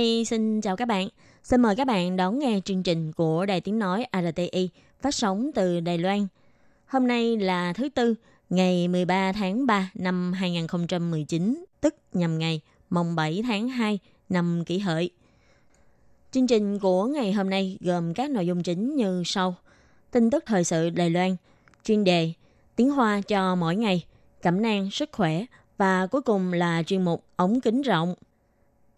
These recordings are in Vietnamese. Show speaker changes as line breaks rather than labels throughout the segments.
Khi xin chào các bạn. Xin mời các bạn đón nghe chương trình của Đài Tiếng Nói RTI phát sóng từ Đài Loan. Hôm nay là thứ Tư, ngày 13 tháng 3 năm 2019, tức nhằm ngày mồng 7 tháng 2 năm kỷ hợi. Chương trình của ngày hôm nay gồm các nội dung chính như sau. Tin tức thời sự Đài Loan, chuyên đề, tiếng Hoa cho mỗi ngày, cẩm nang sức khỏe và cuối cùng là chuyên mục ống kính rộng.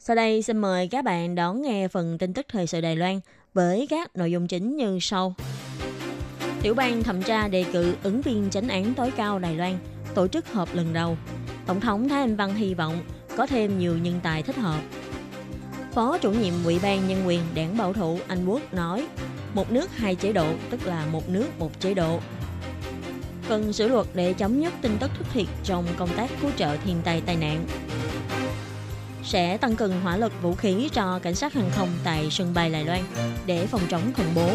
Sau đây xin mời các bạn đón nghe phần tin tức thời sự Đài Loan với các nội dung chính như sau. Tiểu ban thẩm tra đề cử ứng viên chánh án tối cao Đài Loan, tổ chức họp lần đầu. Tổng thống Thái Anh Văn hy vọng có thêm nhiều nhân tài thích hợp. Phó chủ nhiệm Ủy ban Nhân quyền đảng bảo thủ Anh Quốc nói, một nước hai chế độ, tức là một nước một chế độ. Cần sửa luật để chấm dứt tin tức thất thiệt trong công tác cứu trợ thiên tai tai nạn sẽ tăng cường hỏa lực vũ khí cho cảnh sát hàng không tại sân bay Đài Loan để phòng chống khủng bố.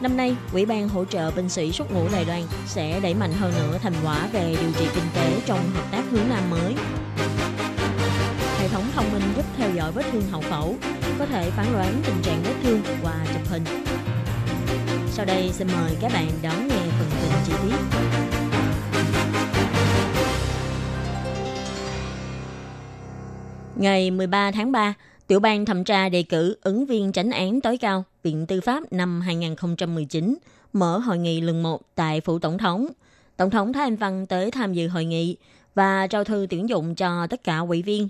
Năm nay, Ủy ban hỗ trợ binh sĩ xuất ngũ Đài Loan sẽ đẩy mạnh hơn nữa thành quả về điều trị kinh tế trong hợp tác hướng Nam mới. Hệ thống thông minh giúp theo dõi vết thương hậu phẫu, có thể phán đoán tình trạng vết thương qua chụp hình. Sau đây xin mời các bạn đón nghe phần tin chi tiết. Ngày 13 tháng 3, Tiểu ban thẩm tra đề cử ứng viên tránh án tối cao Viện Tư pháp năm 2019 mở hội nghị lần 1 tại Phủ Tổng thống. Tổng thống Thái Anh Văn tới tham dự hội nghị và trao thư tuyển dụng cho tất cả ủy viên.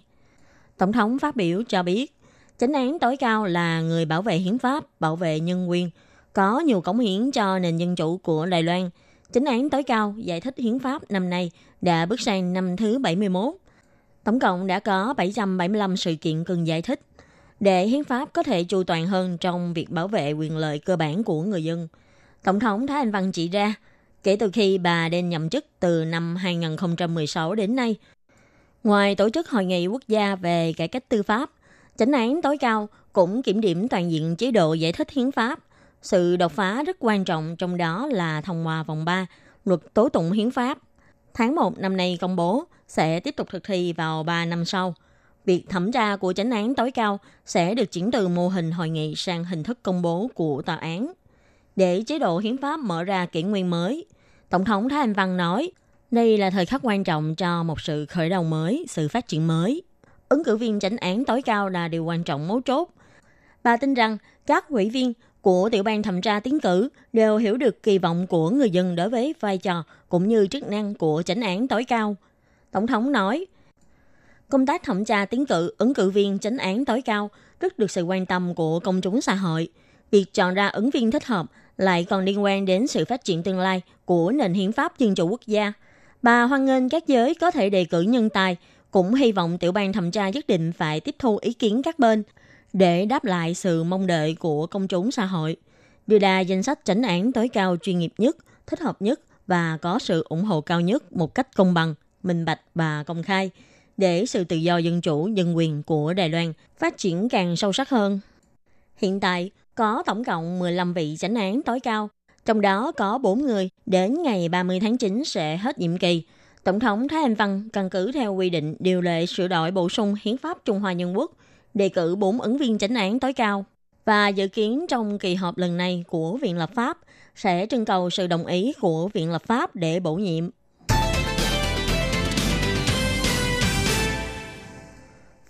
Tổng thống phát biểu cho biết, chánh án tối cao là người bảo vệ hiến pháp, bảo vệ nhân quyền, có nhiều cống hiến cho nền dân chủ của Đài Loan. Chánh án tối cao giải thích hiến pháp năm nay đã bước sang năm thứ 71 Tổng cộng đã có 775 sự kiện cần giải thích để hiến pháp có thể chu toàn hơn trong việc bảo vệ quyền lợi cơ bản của người dân. Tổng thống Thái Anh Văn chỉ ra, kể từ khi bà Đen nhậm chức từ năm 2016 đến nay, ngoài tổ chức hội nghị quốc gia về cải cách tư pháp, chánh án tối cao cũng kiểm điểm toàn diện chế độ giải thích hiến pháp. Sự đột phá rất quan trọng trong đó là thông qua vòng 3, luật tố tụng hiến pháp. Tháng 1 năm nay công bố, sẽ tiếp tục thực thi vào 3 năm sau. Việc thẩm tra của chánh án tối cao sẽ được chuyển từ mô hình hội nghị sang hình thức công bố của tòa án. Để chế độ hiến pháp mở ra kỷ nguyên mới, Tổng thống Thái Anh Văn nói, đây là thời khắc quan trọng cho một sự khởi đầu mới, sự phát triển mới. Ứng cử viên chánh án tối cao là điều quan trọng mấu chốt. Bà tin rằng các ủy viên của tiểu ban thẩm tra tiến cử đều hiểu được kỳ vọng của người dân đối với vai trò cũng như chức năng của chánh án tối cao – Tổng thống nói, công tác thẩm tra tiến cử ứng cử viên chánh án tối cao rất được sự quan tâm của công chúng xã hội. Việc chọn ra ứng viên thích hợp lại còn liên quan đến sự phát triển tương lai của nền hiến pháp dân chủ quốc gia. Bà hoan nghênh các giới có thể đề cử nhân tài, cũng hy vọng tiểu ban thẩm tra nhất định phải tiếp thu ý kiến các bên để đáp lại sự mong đợi của công chúng xã hội, đưa ra danh sách tránh án tối cao chuyên nghiệp nhất, thích hợp nhất và có sự ủng hộ cao nhất một cách công bằng minh bạch và công khai để sự tự do dân chủ, dân quyền của Đài Loan phát triển càng sâu sắc hơn. Hiện tại, có tổng cộng 15 vị chánh án tối cao, trong đó có 4 người đến ngày 30 tháng 9 sẽ hết nhiệm kỳ. Tổng thống Thái Anh Văn căn cứ theo quy định điều lệ sửa đổi bổ sung hiến pháp Trung Hoa Nhân Quốc, đề cử 4 ứng viên chánh án tối cao. Và dự kiến trong kỳ họp lần này của Viện Lập pháp sẽ trưng cầu sự đồng ý của Viện Lập pháp để bổ nhiệm.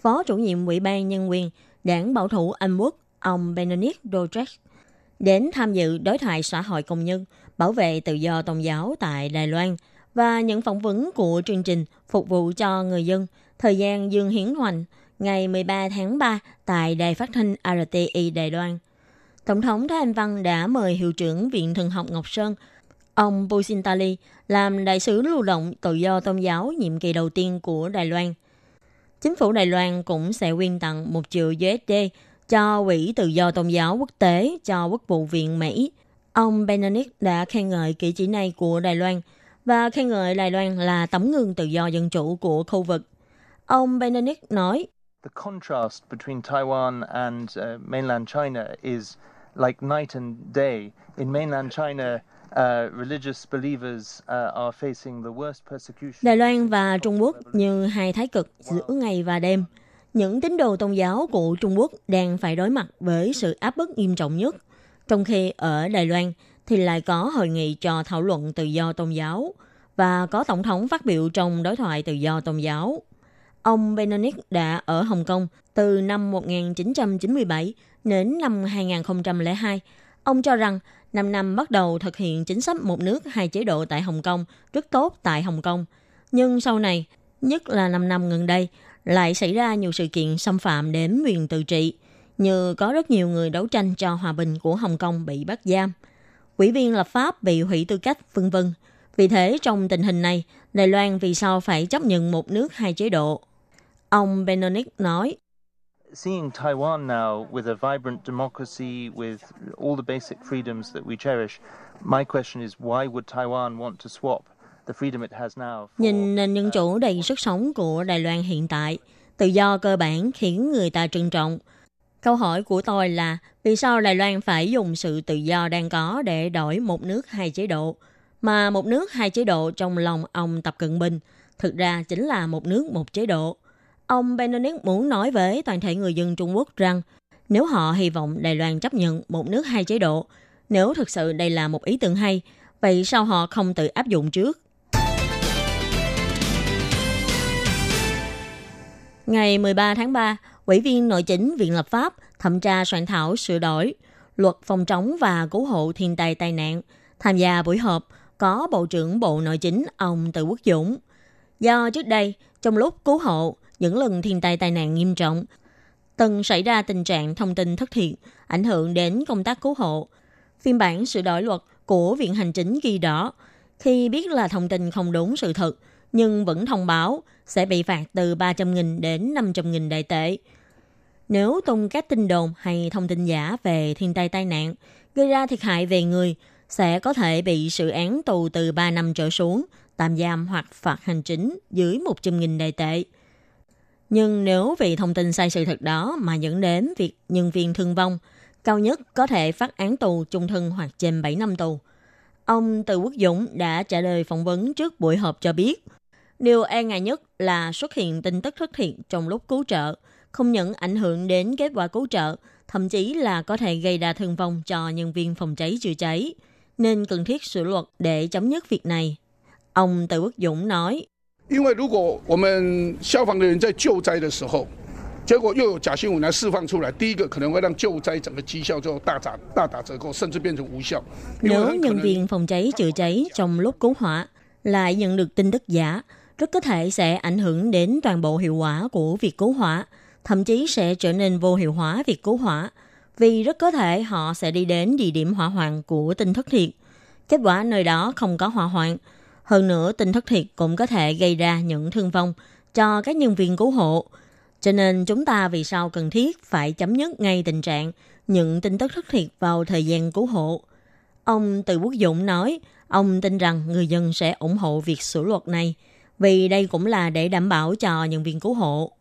Phó chủ nhiệm Ủy ban Nhân quyền đảng bảo thủ Anh Quốc, ông Benedict Dodge, đến tham dự đối thoại xã hội công nhân bảo vệ tự do tôn giáo tại Đài Loan và những phỏng vấn của chương trình phục vụ cho người dân thời gian Dương Hiến Hoành ngày 13 tháng 3 tại Đài Phát thanh RTI Đài Loan. Tổng thống Thái Anh Văn đã mời hiệu trưởng Viện Thần học Ngọc Sơn, ông Busintali, làm đại sứ lưu động tự do tôn giáo nhiệm kỳ đầu tiên của Đài Loan – Chính phủ Đài Loan cũng sẽ quyên tặng 1 triệu USD cho Quỹ Tự do Tôn giáo Quốc tế cho Quốc vụ viện Mỹ. Ông Benedict đã khen ngợi kỹ chỉ này của Đài Loan và khen ngợi Đài Loan là tấm gương tự do dân chủ của khu vực. Ông Benedict nói,
The contrast between Taiwan and uh, mainland China is like night and day. In mainland China, religious believers are facing the worst persecution.
Đài Loan và Trung Quốc như hai thái cực giữa ngày và đêm. Những tín đồ tôn giáo của Trung Quốc đang phải đối mặt với sự áp bức nghiêm trọng nhất, trong khi ở Đài Loan thì lại có hội nghị cho thảo luận tự do tôn giáo và có tổng thống phát biểu trong đối thoại tự do tôn giáo. Ông Benedict đã ở Hồng Kông từ năm 1997 đến năm 2002. Ông cho rằng 5 năm bắt đầu thực hiện chính sách một nước hai chế độ tại Hồng Kông rất tốt tại Hồng Kông. Nhưng sau này, nhất là 5 năm gần đây, lại xảy ra nhiều sự kiện xâm phạm đến quyền tự trị, như có rất nhiều người đấu tranh cho hòa bình của Hồng Kông bị bắt giam. Quỹ viên lập pháp bị hủy tư cách, vân vân. Vì thế, trong tình hình này, Đài Loan vì sao phải chấp nhận một nước hai chế độ? Ông Benedict nói,
Seeing Taiwan now with a vibrant democracy, with all the basic freedoms that we cherish, my question is why would Taiwan want to swap the freedom it has now? For,
Nhìn nền dân chủ đầy sức sống của Đài Loan hiện tại, tự do cơ bản khiến người ta trân trọng. Câu hỏi của tôi là vì sao Đài Loan phải dùng sự tự do đang có để đổi một nước hai chế độ? Mà một nước hai chế độ trong lòng ông Tập Cận Bình thực ra chính là một nước một chế độ. Ông Benedict muốn nói với toàn thể người dân Trung Quốc rằng nếu họ hy vọng Đài Loan chấp nhận một nước hai chế độ, nếu thực sự đây là một ý tưởng hay, vậy sao họ không tự áp dụng trước? Ngày 13 tháng 3, Ủy viên Nội chính Viện Lập pháp thẩm tra soạn thảo sửa đổi luật phòng chống và cứu hộ thiên tai tai nạn. Tham gia buổi họp có Bộ trưởng Bộ Nội chính ông Từ Quốc Dũng. Do trước đây, trong lúc cứu hộ, những lần thiên tai tai nạn nghiêm trọng, từng xảy ra tình trạng thông tin thất thiệt, ảnh hưởng đến công tác cứu hộ. Phiên bản sửa đổi luật của Viện Hành Chính ghi rõ, khi biết là thông tin không đúng sự thật, nhưng vẫn thông báo, sẽ bị phạt từ 300.000 đến 500.000 đại tệ. Nếu tung các tin đồn hay thông tin giả về thiên tai tai nạn, gây ra thiệt hại về người, sẽ có thể bị xử án tù từ 3 năm trở xuống, tạm giam hoặc phạt hành chính dưới 100.000 đại tệ. Nhưng nếu vì thông tin sai sự thật đó mà dẫn đến việc nhân viên thương vong, cao nhất có thể phát án tù chung thân hoặc trên 7 năm tù. Ông Từ Quốc Dũng đã trả lời phỏng vấn trước buổi họp cho biết, điều e ngại nhất là xuất hiện tin tức thất thiệt trong lúc cứu trợ, không những ảnh hưởng đến kết quả cứu trợ, thậm chí là có thể gây ra thương vong cho nhân viên phòng cháy chữa cháy, nên cần thiết sửa luật để chấm dứt việc này. Ông Từ Quốc Dũng nói,
因为如果我们消防的人在救灾的时候，结果又有假新闻来释放出来，第一个可能会让救灾整个绩效就大打大打折扣，甚至变成无效。因为
Nếu
很可
nhân
能
viên phòng cháy chữa cháy trong lúc cứu hỏa lại nhận được tin tức giả, rất có thể sẽ ảnh hưởng đến toàn bộ hiệu quả của việc cứu hỏa, thậm chí sẽ trở nên vô hiệu hóa việc cứu hỏa, vì rất có thể họ sẽ đi đến địa điểm hỏa hoạn của tin thất thiệt. Kết quả nơi đó không có hỏa hoạn. hơn nữa, tin thất thiệt cũng có thể gây ra những thương vong cho các nhân viên cứu hộ. Cho nên chúng ta vì sao cần thiết phải chấm dứt ngay tình trạng những tin tức thất thiệt vào thời gian cứu hộ. Ông Từ Quốc Dũng nói, ông tin rằng người dân sẽ ủng hộ việc sửa luật này, vì đây cũng là để đảm bảo cho nhân viên cứu hộ.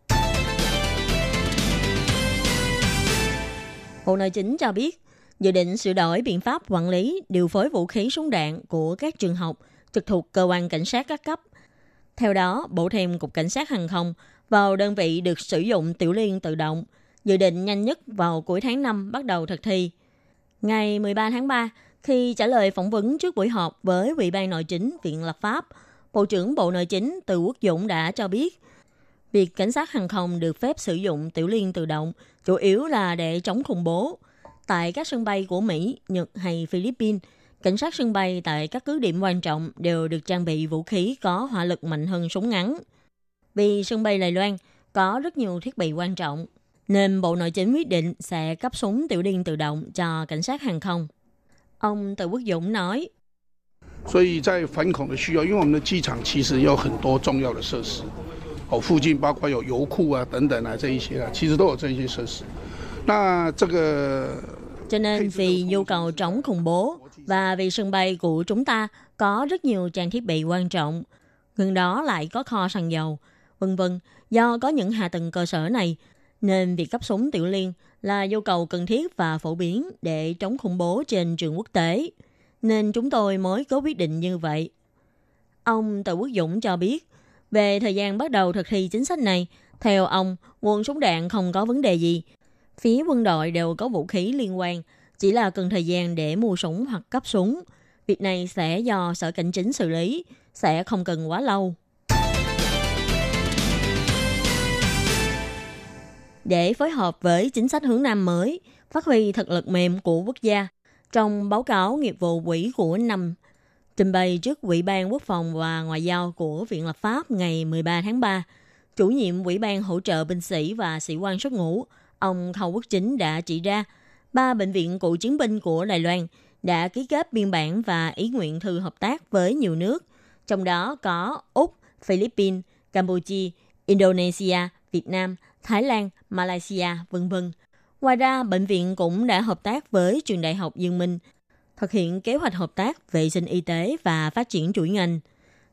Bộ Nội chính cho biết, dự định sửa đổi biện pháp quản lý điều phối vũ khí súng đạn của các trường học trực thuộc cơ quan cảnh sát các cấp. Theo đó, bổ thêm Cục Cảnh sát Hàng không vào đơn vị được sử dụng tiểu liên tự động, dự định nhanh nhất vào cuối tháng 5 bắt đầu thực thi. Ngày 13 tháng 3, khi trả lời phỏng vấn trước buổi họp với Ủy ban Nội chính Viện Lập pháp, Bộ trưởng Bộ Nội chính Từ Quốc Dũng đã cho biết, việc cảnh sát hàng không được phép sử dụng tiểu liên tự động chủ yếu là để chống khủng bố. Tại các sân bay của Mỹ, Nhật hay Philippines, cảnh sát sân bay tại các cứ điểm quan trọng đều được trang bị vũ khí có hỏa lực mạnh hơn súng ngắn. Vì sân bay Đài Loan có rất nhiều thiết bị quan trọng, nên Bộ Nội chính quyết định sẽ cấp súng tiểu liên tự động cho cảnh sát hàng không. Ông Từ Quốc Dũng nói,
所以在反恐的需要，因为我们的机场其实有很多重要的设施， 哦，附近包括有油库啊等等啊这一些啊，其实都有这些设施。那这个
Cho nên vì nhu cầu chống khủng bố và vì sân bay của chúng ta có rất nhiều trang thiết bị quan trọng, gần đó lại có kho xăng dầu, vân vân. Do có những hạ tầng cơ sở này, nên việc cấp súng tiểu liên là yêu cầu cần thiết và phổ biến để chống khủng bố trên trường quốc tế. Nên chúng tôi mới có quyết định như vậy. Ông Từ Quốc Dũng cho biết, về thời gian bắt đầu thực thi chính sách này, theo ông, nguồn súng đạn không có vấn đề gì. Phía quân đội đều có vũ khí liên quan, chỉ là cần thời gian để mua súng hoặc cấp súng. Việc này sẽ do Sở Cảnh chính xử lý, sẽ không cần quá lâu. Để phối hợp với chính sách hướng Nam mới, phát huy thực lực mềm của quốc gia, trong báo cáo nghiệp vụ quỹ của năm trình bày trước Ủy ban Quốc phòng và Ngoại giao của Viện Lập pháp ngày 13 tháng 3, chủ nhiệm Ủy ban hỗ trợ binh sĩ và sĩ quan xuất ngũ, ông Khâu Quốc Chính đã chỉ ra ba bệnh viện cựu chiến binh của Đài Loan đã ký kết biên bản và ý nguyện thư hợp tác với nhiều nước, trong đó có Úc, Philippines, Campuchia, Indonesia, Việt Nam, Thái Lan, Malaysia, vân vân. Ngoài ra, bệnh viện cũng đã hợp tác với trường đại học Dương Minh, thực hiện kế hoạch hợp tác vệ sinh y tế và phát triển chuỗi ngành.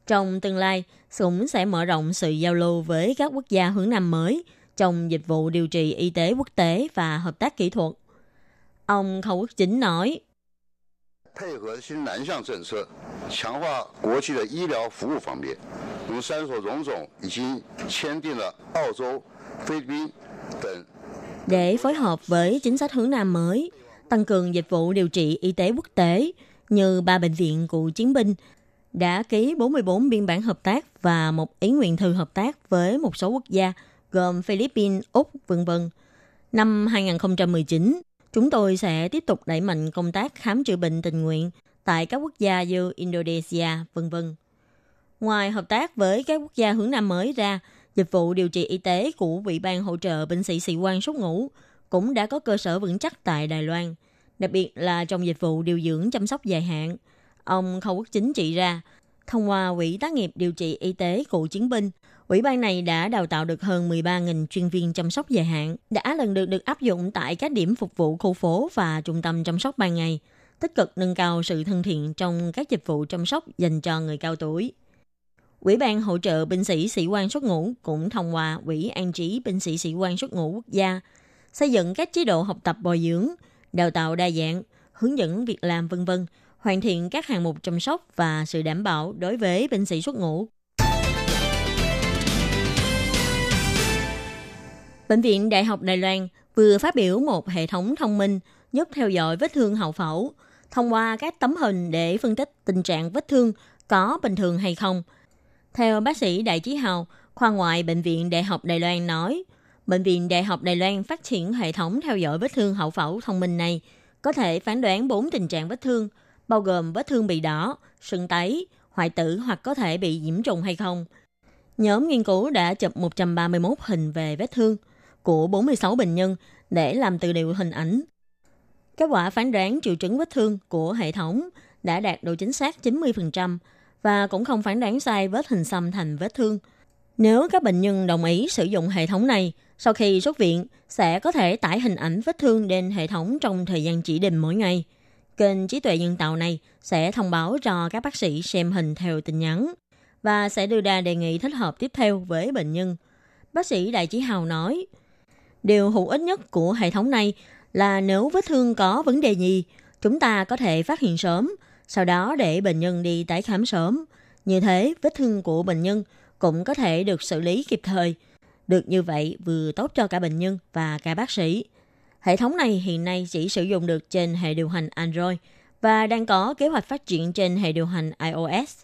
Trong tương lai, cũng sẽ mở rộng sự giao lưu với các quốc gia hướng Nam mới trong dịch vụ điều trị y tế quốc tế và hợp tác kỹ thuật. Ông Khẩu Quốc Chính nói, để phối hợp với chính sách hướng Nam mới, tăng cường dịch vụ điều trị y tế quốc tế như ba bệnh viện cụ chiến binh đã ký 44 biên bản hợp tác và một ý nguyện thư hợp tác với một số quốc gia gồm Philippines, Úc, vân vân. Năm 2019, chúng tôi sẽ tiếp tục đẩy mạnh công tác khám chữa bệnh tình nguyện tại các quốc gia như Indonesia, vân vân. Ngoài hợp tác với các quốc gia hướng Nam mới ra, dịch vụ điều trị y tế của Ủy ban hỗ trợ binh sĩ sĩ quan xuất ngũ cũng đã có cơ sở vững chắc tại Đài Loan, đặc biệt là trong dịch vụ điều dưỡng chăm sóc dài hạn. Ông Khâu Quốc Chính chỉ ra, thông qua Quỹ tác nghiệp điều trị y tế cựu chiến binh, Ủy ban này đã đào tạo được hơn 13.000 chuyên viên chăm sóc dài hạn, đã lần lượt được áp dụng tại các điểm phục vụ khu phố và trung tâm chăm sóc ban ngày, tích cực nâng cao sự thân thiện trong các dịch vụ chăm sóc dành cho người cao tuổi. Ủy ban hỗ trợ binh sĩ sĩ quan xuất ngũ cũng thông qua Quỹ an trí binh sĩ sĩ quan xuất ngũ quốc gia, xây dựng các chế độ học tập bồi dưỡng, đào tạo đa dạng, hướng dẫn việc làm vân vân, hoàn thiện các hạng mục chăm sóc và sự đảm bảo đối với binh sĩ xuất ngũ. Bệnh viện Đại học Đài Loan vừa phát biểu một hệ thống thông minh giúp theo dõi vết thương hậu phẫu thông qua các tấm hình để phân tích tình trạng vết thương có bình thường hay không. Theo bác sĩ Đại Chí Hào, khoa ngoại Bệnh viện Đại học Đài Loan nói, Bệnh viện Đại học Đài Loan phát triển hệ thống theo dõi vết thương hậu phẫu thông minh này, có thể phán đoán bốn tình trạng vết thương, bao gồm vết thương bị đỏ, sưng tấy, hoại tử hoặc có thể bị nhiễm trùng hay không. Nhóm nghiên cứu đã chụp 131 hình về vết thương của 46 bệnh nhân để làm từ điều hình ảnh. Kết quả phán đoán triệu chứng vết thương của hệ thống đã đạt độ chính xác 90% và cũng không phán đoán sai vết hình xăm thành vết thương. Nếu các bệnh nhân đồng ý sử dụng hệ thống này, sau khi xuất viện sẽ có thể tải hình ảnh vết thương lên hệ thống trong thời gian chỉ định mỗi ngày. Kênh trí tuệ nhân tạo này sẽ thông báo cho các bác sĩ xem hình theo tin nhắn và sẽ đưa ra đề nghị thích hợp tiếp theo với bệnh nhân. Bác sĩ Đại Chí Hào nói, điều hữu ích nhất của hệ thống này là nếu vết thương có vấn đề gì, chúng ta có thể phát hiện sớm, sau đó để bệnh nhân đi tái khám sớm. Như thế, vết thương của bệnh nhân cũng có thể được xử lý kịp thời. Được như vậy vừa tốt cho cả bệnh nhân và cả bác sĩ. Hệ thống này hiện nay chỉ sử dụng được trên hệ điều hành Android và đang có kế hoạch phát triển trên hệ điều hành iOS.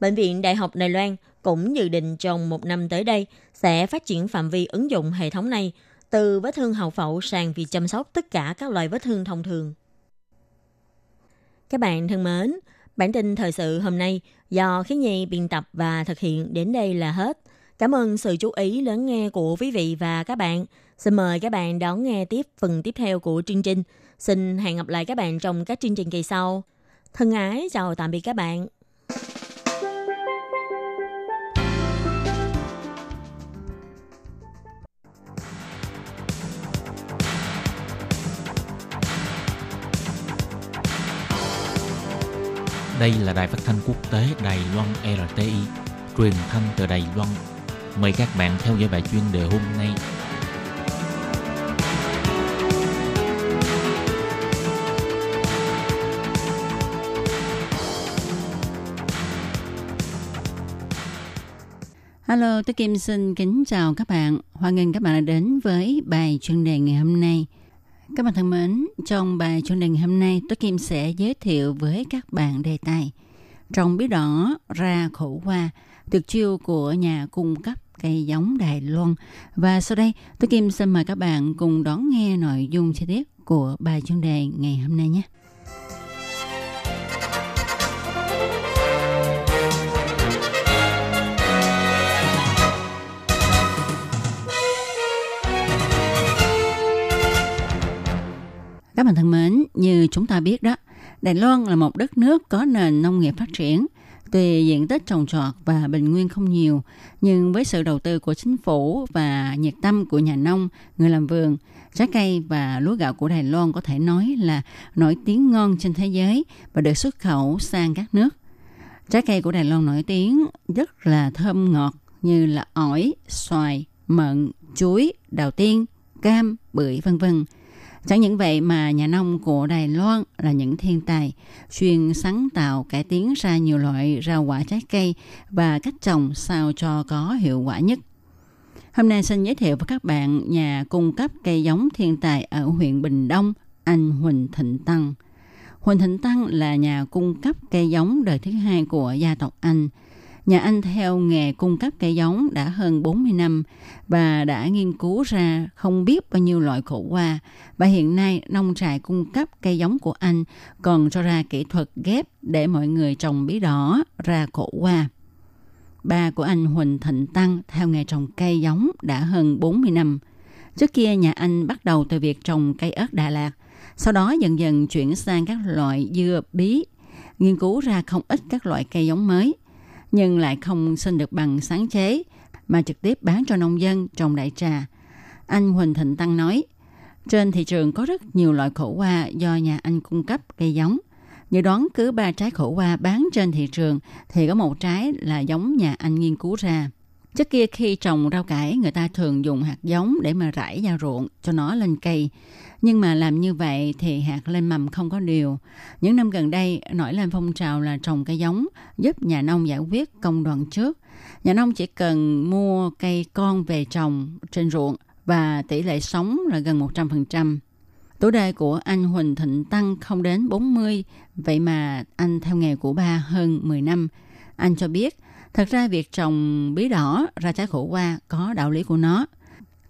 Bệnh viện Đại học Đài Loan cũng dự định trong một năm tới đây sẽ phát triển phạm vi ứng dụng hệ thống này từ vết thương hậu phẫu sang việc chăm sóc tất cả các loại vết thương thông thường. Các bạn thân mến, bản tin thời sự hôm nay do Khí Nhi biên tập và thực hiện đến đây là hết. Cảm ơn sự chú ý lắng nghe của quý vị và các bạn. Xin mời các bạn đón nghe tiếp phần tiếp theo của chương trình. Xin hẹn gặp lại các bạn trong các chương trình kỳ sau. Thân ái, chào tạm biệt các bạn.
Đây là đài phát thanh quốc tế Đài Loan RTI, truyền thanh từ Đài Loan. Mời các bạn theo dõi bài chuyên đề hôm nay.
Hello, tôi Kim xin kính chào các bạn. Hoan nghênh các bạn đã đến với bài chuyên đề ngày hôm nay. Các bạn thân mến, trong bài chuyên đề ngày hôm nay, tôi Kim sẽ giới thiệu với các bạn đề tài Trồng bí đỏ ra khổ hoa, tuyệt chiêu của nhà cung cấp cây giống Đài Loan. Và sau đây, tôi Kim xin mời các bạn cùng đón nghe nội dung chi tiết của bài chuyên đề ngày hôm nay nhé. Các bạn thân mến, như chúng ta biết đó, Đài Loan là một đất nước có nền nông nghiệp phát triển. Tuy diện tích trồng trọt và bình nguyên không nhiều, nhưng với sự đầu tư của chính phủ và nhiệt tâm của nhà nông, người làm vườn, trái cây và lúa gạo của Đài Loan có thể nói là nổi tiếng ngon trên thế giới và được xuất khẩu sang các nước. Trái cây của Đài Loan nổi tiếng rất là thơm ngọt như là ổi, xoài, mận, chuối, đào tiên, cam, bưởi vân vân. Chẳng những vậy mà nhà nông của Đài Loan là những thiên tài, chuyên sáng tạo cải tiến ra nhiều loại rau quả trái cây và cách trồng sao cho có hiệu quả nhất. Hôm nay xin giới thiệu với các bạn nhà cung cấp cây giống thiên tài ở huyện Bình Đông, anh Huỳnh Thịnh Tăng. Huỳnh Thịnh Tăng là nhà cung cấp cây giống đời thứ hai của gia tộc Anh – Nhà anh theo nghề cung cấp cây giống đã hơn 40 năm và đã nghiên cứu ra không biết bao nhiêu loại khổ qua. Và hiện nay nông trại cung cấp cây giống của anh còn cho ra kỹ thuật ghép để mọi người trồng bí đỏ ra khổ qua. Ba của anh Huỳnh Thịnh Tăng theo nghề trồng cây giống đã hơn 40 năm. Trước kia nhà anh bắt đầu từ việc trồng cây ớt Đà Lạt, sau đó dần dần chuyển sang các loại dưa bí, nghiên cứu ra không ít các loại cây giống mới nhưng lại không xin được bằng sáng chế mà trực tiếp bán cho nông dân trồng đại trà. Anh Huỳnh Thịnh Tăng nói, trên thị trường có rất nhiều loại khổ qua do nhà anh cung cấp cây giống. Như đoán cứ ba trái khổ qua bán trên thị trường thì có một trái là giống nhà anh nghiên cứu ra. Trước kia khi trồng rau cải, người ta thường dùng hạt giống để mà rải ra ruộng cho nó lên cây. Nhưng mà làm như vậy thì hạt lên mầm không có điều. Những năm gần đây nổi lên phong trào là trồng cây giống giúp nhà nông giải quyết công đoạn trước. Nhà nông chỉ cần mua cây con về trồng trên ruộng và tỷ lệ sống là gần 100%. Tuổi đời của anh Huỳnh Thịnh Tăng không đến 40, vậy mà anh theo nghề của ba hơn 10 năm. Anh cho biết, thật ra việc trồng bí đỏ ra trái khổ qua có đạo lý của nó –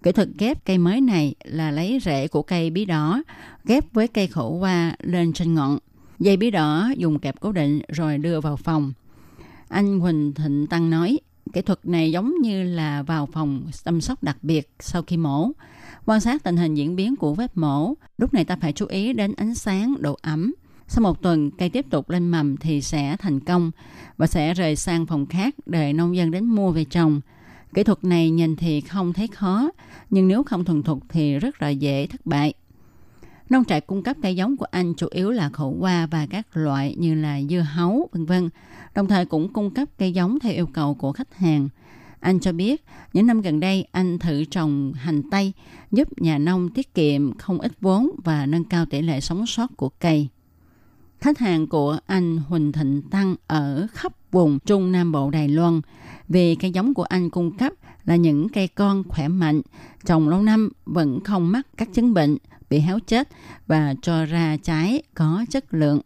Kỹ thuật ghép cây mới này là lấy rễ của cây bí đỏ ghép với cây khổ qua lên trên ngọn. Dây bí đỏ dùng kẹp cố định rồi đưa vào phòng. Anh Huỳnh Thịnh Tăng nói, kỹ thuật này giống như là vào phòng chăm sóc đặc biệt sau khi mổ. Quan sát tình hình diễn biến của vết mổ, lúc này ta phải chú ý đến ánh sáng, độ ẩm. Sau một tuần, cây tiếp tục lên mầm thì sẽ thành công và sẽ rời sang phòng khác để nông dân đến mua về trồng. Kỹ thuật này nhìn thì không thấy khó, nhưng nếu không thuần thục thì rất là dễ thất bại. Nông trại cung cấp cây giống của anh chủ yếu là khổ qua và các loại như là dưa hấu, vân vân. Đồng thời cũng cung cấp cây giống theo yêu cầu của khách hàng. Anh cho biết, những năm gần đây anh thử trồng hành tây, giúp nhà nông tiết kiệm không ít vốn và nâng cao tỷ lệ sống sót của cây. Khách hàng của anh Huỳnh Thịnh Tăng ở khắp vùng Trung Nam Bộ Đài Loan vì cây giống của anh cung cấp là những cây con khỏe mạnh, trồng lâu năm vẫn không mắc các chứng bệnh, bị héo chết và cho ra trái có chất lượng.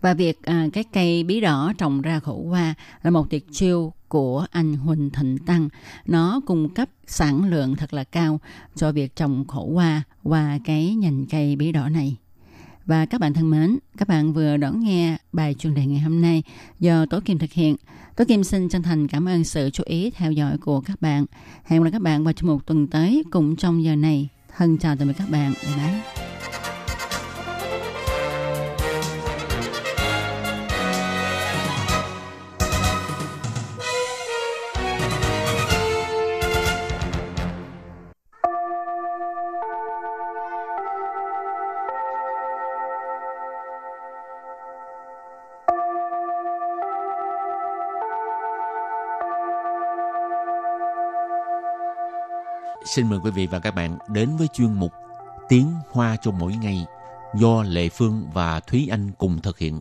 Và việc à, cái cây bí đỏ trồng ra khổ qua là một tuyệt chiêu của anh Huỳnh Thịnh Tăng. Nó cung cấp sản lượng thật là cao cho việc trồng khổ qua qua cái nhành cây bí đỏ này. Và các bạn thân mến, các bạn vừa đón nghe bài chuyên đề ngày hôm nay do Tố Kim thực hiện. Tố Kim xin chân thành cảm ơn sự chú ý theo dõi của các bạn. Hẹn gặp lại các bạn vào trong một tuần tới cùng trong giờ này. Thân chào tạm biệt các bạn. Bye bye.
Xin mời quý vị và các bạn đến với chuyên mục Tiếng Hoa cho mỗi ngày do Lệ Phương và Thúy Anh cùng thực hiện.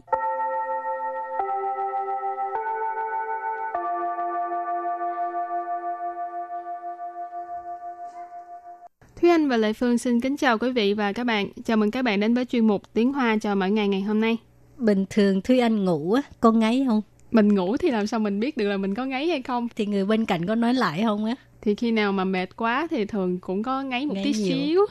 Thúy Anh và Lệ Phương xin kính chào quý vị và các bạn. Chào mừng các bạn đến với chuyên mục Tiếng Hoa cho mỗi ngày ngày hôm nay.
Bình thường Thúy Anh ngủ á, có ngáy không?
Mình ngủ thì làm sao mình biết được là mình có ngáy hay không?
Thì người bên cạnh có nói lại không á?
Thì khi nào mà mệt quá thì thường cũng có ngáy một
Ngáy
tí
nhiều.
xíu.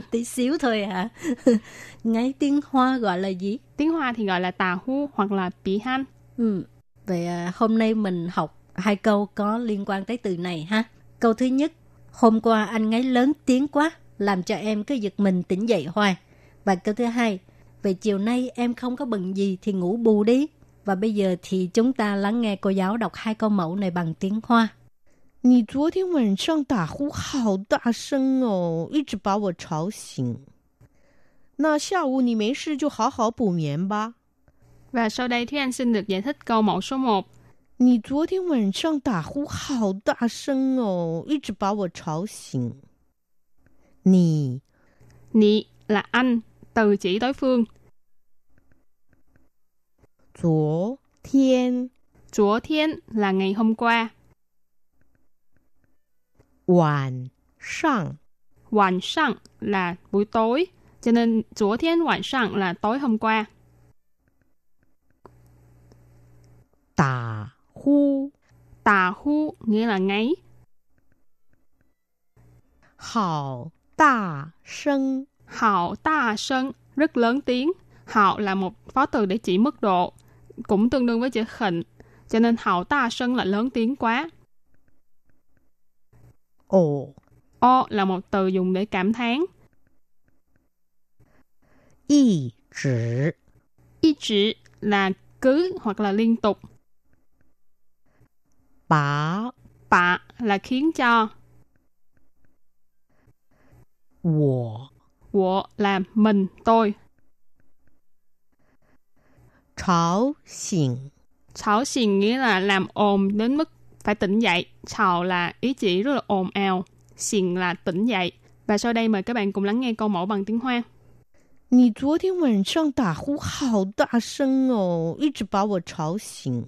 Tí xíu thôi hả? ngáy tiếng Hoa gọi là gì?
Tiếng Hoa thì gọi là tà hu hoặc là bị han.
Ừ. Vậy à, hôm nay mình học hai câu có liên quan tới từ này ha. Câu thứ nhất, hôm qua anh ngáy lớn tiếng quá, làm cho em cứ giật mình tỉnh dậy hoài. Và câu thứ hai, về chiều nay em không có bận gì thì ngủ bù đi. Và bây giờ thì chúng ta lắng nghe cô giáo đọc hai câu mẫu này bằng tiếng Hoa.
你昨天晚上打呼好大声哦，一直把我吵醒。那下午你没事就好好补眠吧。
Và sau đây Thúy Anh xin được giải thích câu mẫu số 1.
你昨天晚上打呼好大声哦，一直把我吵醒。你
Nị là anh, từ chỉ đối phương.
昨天
Chúa thiên là ngày hôm qua.
晚上
晚上 là buổi tối. Cho nên chúa thiên晚上là tối hôm qua.
打呼
Tà hu nghĩa là ngáy.
好大声，
Hạo ta sân rất lớn tiếng. Hạo là một phó từ để chỉ mức độ, cũng tương đương với chữ khỉnh. Cho nên hạo ta sân là lớn tiếng quá.
ồ.
O là một từ dùng để cảm thán.
Y chỉ.
Y chỉ là cứ hoặc là liên tục.
Bả.
Bả là khiến cho.
Wo.
Wo là mình, tôi.
Chào xỉn.
Chào xỉn nghĩa là làm ồn đến mức phải tỉnh dậy. Chảo là ý chỉ rất là ồn ào. Xìn là tỉnh dậy. Và sau đây mời các bạn cùng lắng nghe câu mẫu bằng tiếng Hoa.
你昨天晚上打呼好大声哦，一直把我吵醒。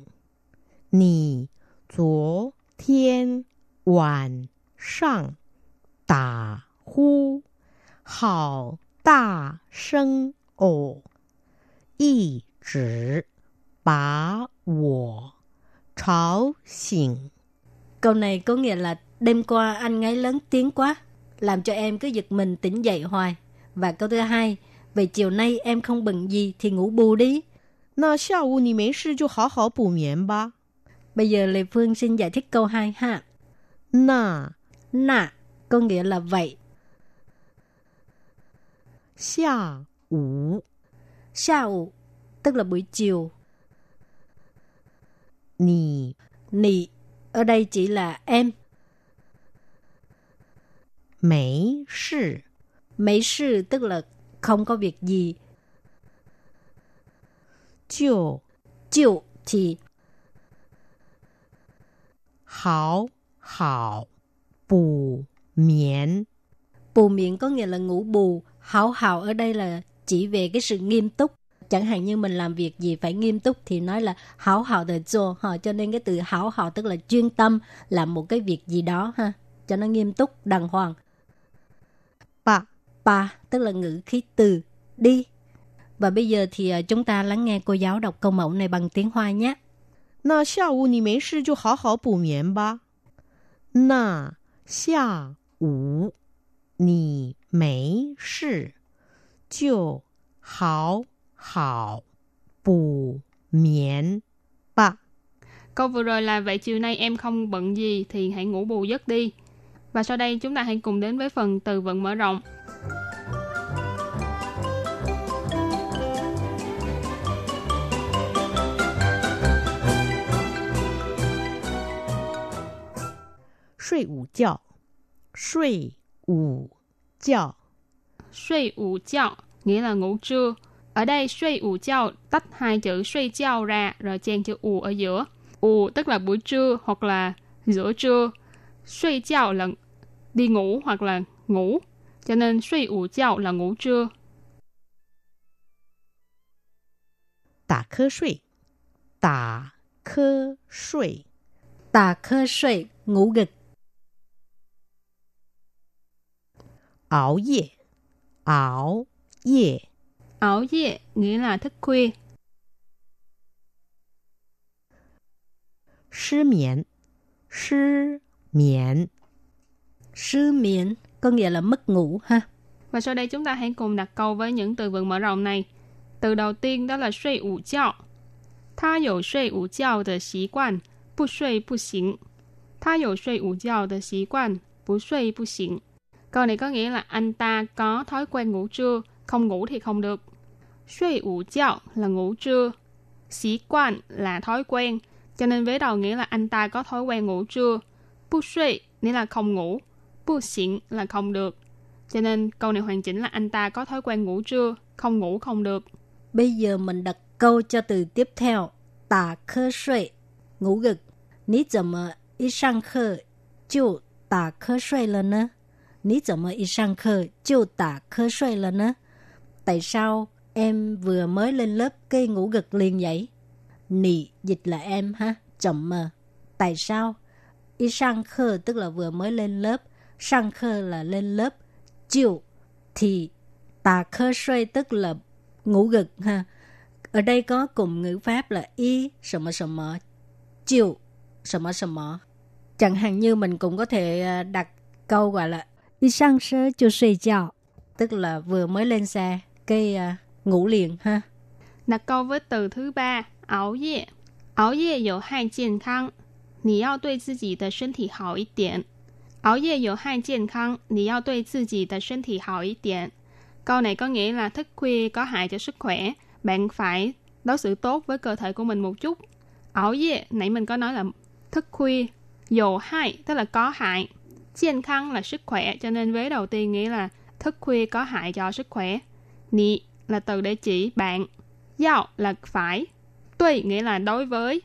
你昨天晚上打呼好大声哦，一直把我 Cháo xỉn.
Câu này có nghĩa là đêm qua anh ngáy lớn tiếng quá, làm cho em cứ giật mình tỉnh dậy hoài. Và câu thứ hai, về chiều nay em không bận gì thì ngủ bù đi.
Nà xiao wu nì mấy sư chú hảo hảo bù miễn ba.
Bây giờ Lê Phương xin giải thích câu hai ha.
Nà.
Nà, có nghĩa là vậy.
Xiao wu.
Xiao wu, tức là buổi chiều
nì.
Nì ở đây chỉ là em.
Mấy sự.
Mấy sự tức là không có việc gì.
Chiều.
Chiều thì.
Hảo. Hảo. Bù. Miễn.
Bù miễn có nghĩa là ngủ bù. Hảo hảo ở đây là chỉ về cái sự nghiêm túc Chẳng hạn như mình làm việc gì phải nghiêm túc thì nói là hảo hảo de做 ha. Cho nên cái từ hảo hảo tức là chuyên tâm làm một cái việc gì đó ha. Cho nó nghiêm túc, đàng hoàng.
爸
Ba tức là ngữ khí từ đi. Và bây giờ thì à, chúng ta lắng nghe cô giáo đọc câu mẫu này bằng tiếng Hoa nhé.
那下午你没事就好好补眠吧。那下午你没事就好 好补眠吧。
Câu vừa rồi là vậy chiều nay em không bận gì thì hãy ngủ bù giấc đi. Và sau đây chúng ta hãy cùng đến với phần từ vựng mở rộng.
睡午觉，睡午觉，
Suy ủ chào nghĩa là ngủ trưa. Ở đây suy ủ chào tách hai chữ suy chào ra rồi chen chữ ủ ở giữa. Ủ tức là buổi trưa hoặc là giữa trưa. Suy chào là đi ngủ hoặc là ngủ. Cho nên suy ủ chào là ngủ trưa.
Tả khơ suy Tả khơ suy
Tả khơ suy ngủ gật.
Áo yê Áo yê
Ảo dê nghĩa là thức khuya.
失眠，失眠，
Sư miễn có nghĩa là mất ngủ ha.
Và sau đây chúng ta hãy cùng đặt câu với những từ vựng mở rộng này. Từ đầu tiên đó là suy ủ chào. 他有睡午觉的习惯，不睡不行。他有睡午觉的习惯，不睡不行。Câu này có nghĩa là anh ta có thói quen ngủ trưa, không ngủ thì không được. Suy ngủ giác là ngủ trưa. Sĩ quan là thói quen. Cho nên vế đầu nghĩa là anh ta có thói quen ngủ trưa. Bu suy nghĩa là không ngủ. Bu xịn là không được. Cho nên câu này hoàn chỉnh là anh ta có thói quen ngủ trưa, không ngủ không được.
Bây giờ mình đặt câu cho từ tiếp theo. Tả khơ suy, ngủ gật. Ní dầm mờ y sang khơ, chú tả khơ suy là nè. Ní dầm mờ y sang khơ, chú tả khơ suy là nè. Tại sao Em vừa mới lên lớp cây ngủ gật liền dậy. Nị dịch là em ha, chậm mà. Tại sao? Y sang khơ tức là vừa mới lên lớp, sang khơ là lên lớp, chịu thì tà khơ xoay tức là ngủ gật ha. Ở đây có cùng ngữ pháp là y sầm mờ sầm mờ, chiều sầm mờ sầm mờ. Chẳng hạn như mình cũng có thể à, đặt câu gọi là y sang sơ chưa 睡觉, tức là vừa mới lên xe, cây uh, à, ngủ liền ha.
Đặt câu với từ thứ ba, áo dê. Áo dê 有害健康，你要对自己的身体好一点。熬夜有害健康，你要对自己的身体好一点。Câu này có nghĩa là thức khuya có hại cho sức khỏe, bạn phải đối xử tốt với cơ thể của mình một chút. Ảo dê, nãy mình có nói là thức khuya, dồ hại tức là có hại, chiên khăn là sức khỏe, cho nên vế đầu tiên nghĩa là thức khuya có hại cho sức khỏe. Nị là từ để chỉ bạn, Yao là phải, Tuy nghĩa là đối với,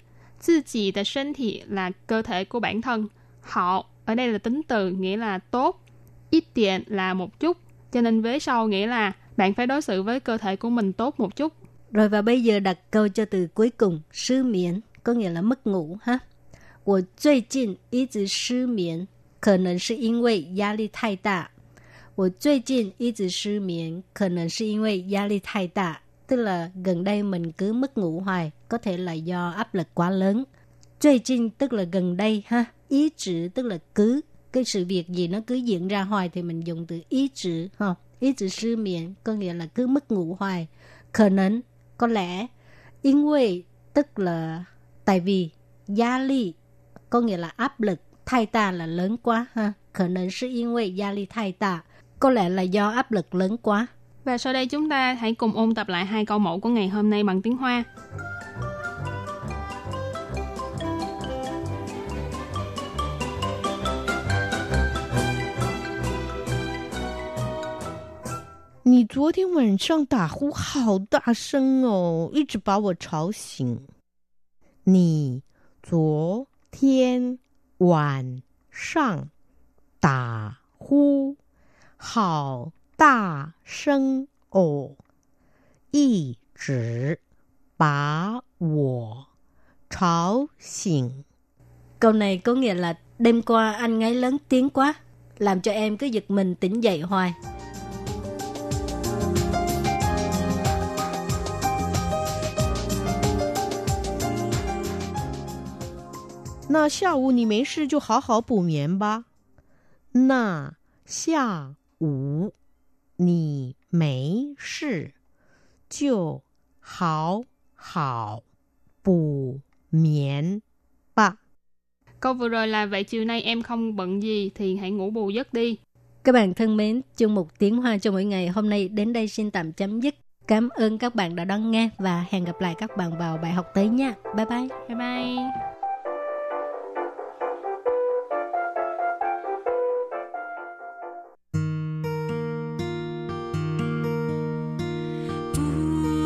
Tự chỉ là thân thể là cơ thể của bản thân, Họ ở đây là tính từ nghĩa là tốt, ít tiền là một chút, cho nên vế sau nghĩa là bạn phải đối xử với cơ thể của mình tốt một chút.
Rồi và bây giờ đặt câu cho từ cuối cùng,失眠 có nghĩa là mất ngủ ha. 我最近一直失眠，可能是因为压力太大。 我最近一直失眠，可能是因为压力太大。Tức là gần đây mình cứ mất ngủ hoài, có thể là do áp lực quá lớn. 最近 tức là gần đây ha. Ý chữ tức là cứ. Cái sự việc gì nó cứ diễn ra hoài thì mình dùng từ ý chữ ha. Ý chữ sư miệng có nghĩa là cứ mất ngủ hoài. Khả năng, có lẽ. 因为 tức là tại vì. Gia ly có nghĩa là áp lực. Thay ta là lớn quá ha. Khả năng là 因为压力太大 có lẽ là do áp lực lớn quá.
Và sau đây chúng ta hãy cùng ôn tập lại hai câu mẫu của ngày hôm nay bằng tiếng Hoa.
你昨天晚上打呼好大声哦，一直把我吵醒。你昨天晚上打呼 好大声哦，一直把我吵醒。
Câu này có nghĩa là đêm qua anh ngáy lớn tiếng quá, làm cho em cứ giật mình tỉnh dậy hoài.
那下午你没事就好好补眠吧。那下 午你没事就好好补眠吧。
Câu vừa rồi là vậy chiều nay em không bận gì thì hãy ngủ bù giấc đi.
Các bạn thân mến, chương mục tiếng Hoa cho mỗi ngày hôm nay đến đây xin tạm chấm dứt. Cảm ơn các bạn đã đón nghe và hẹn gặp lại các bạn vào bài học tới nha. Bye bye.
Bye bye.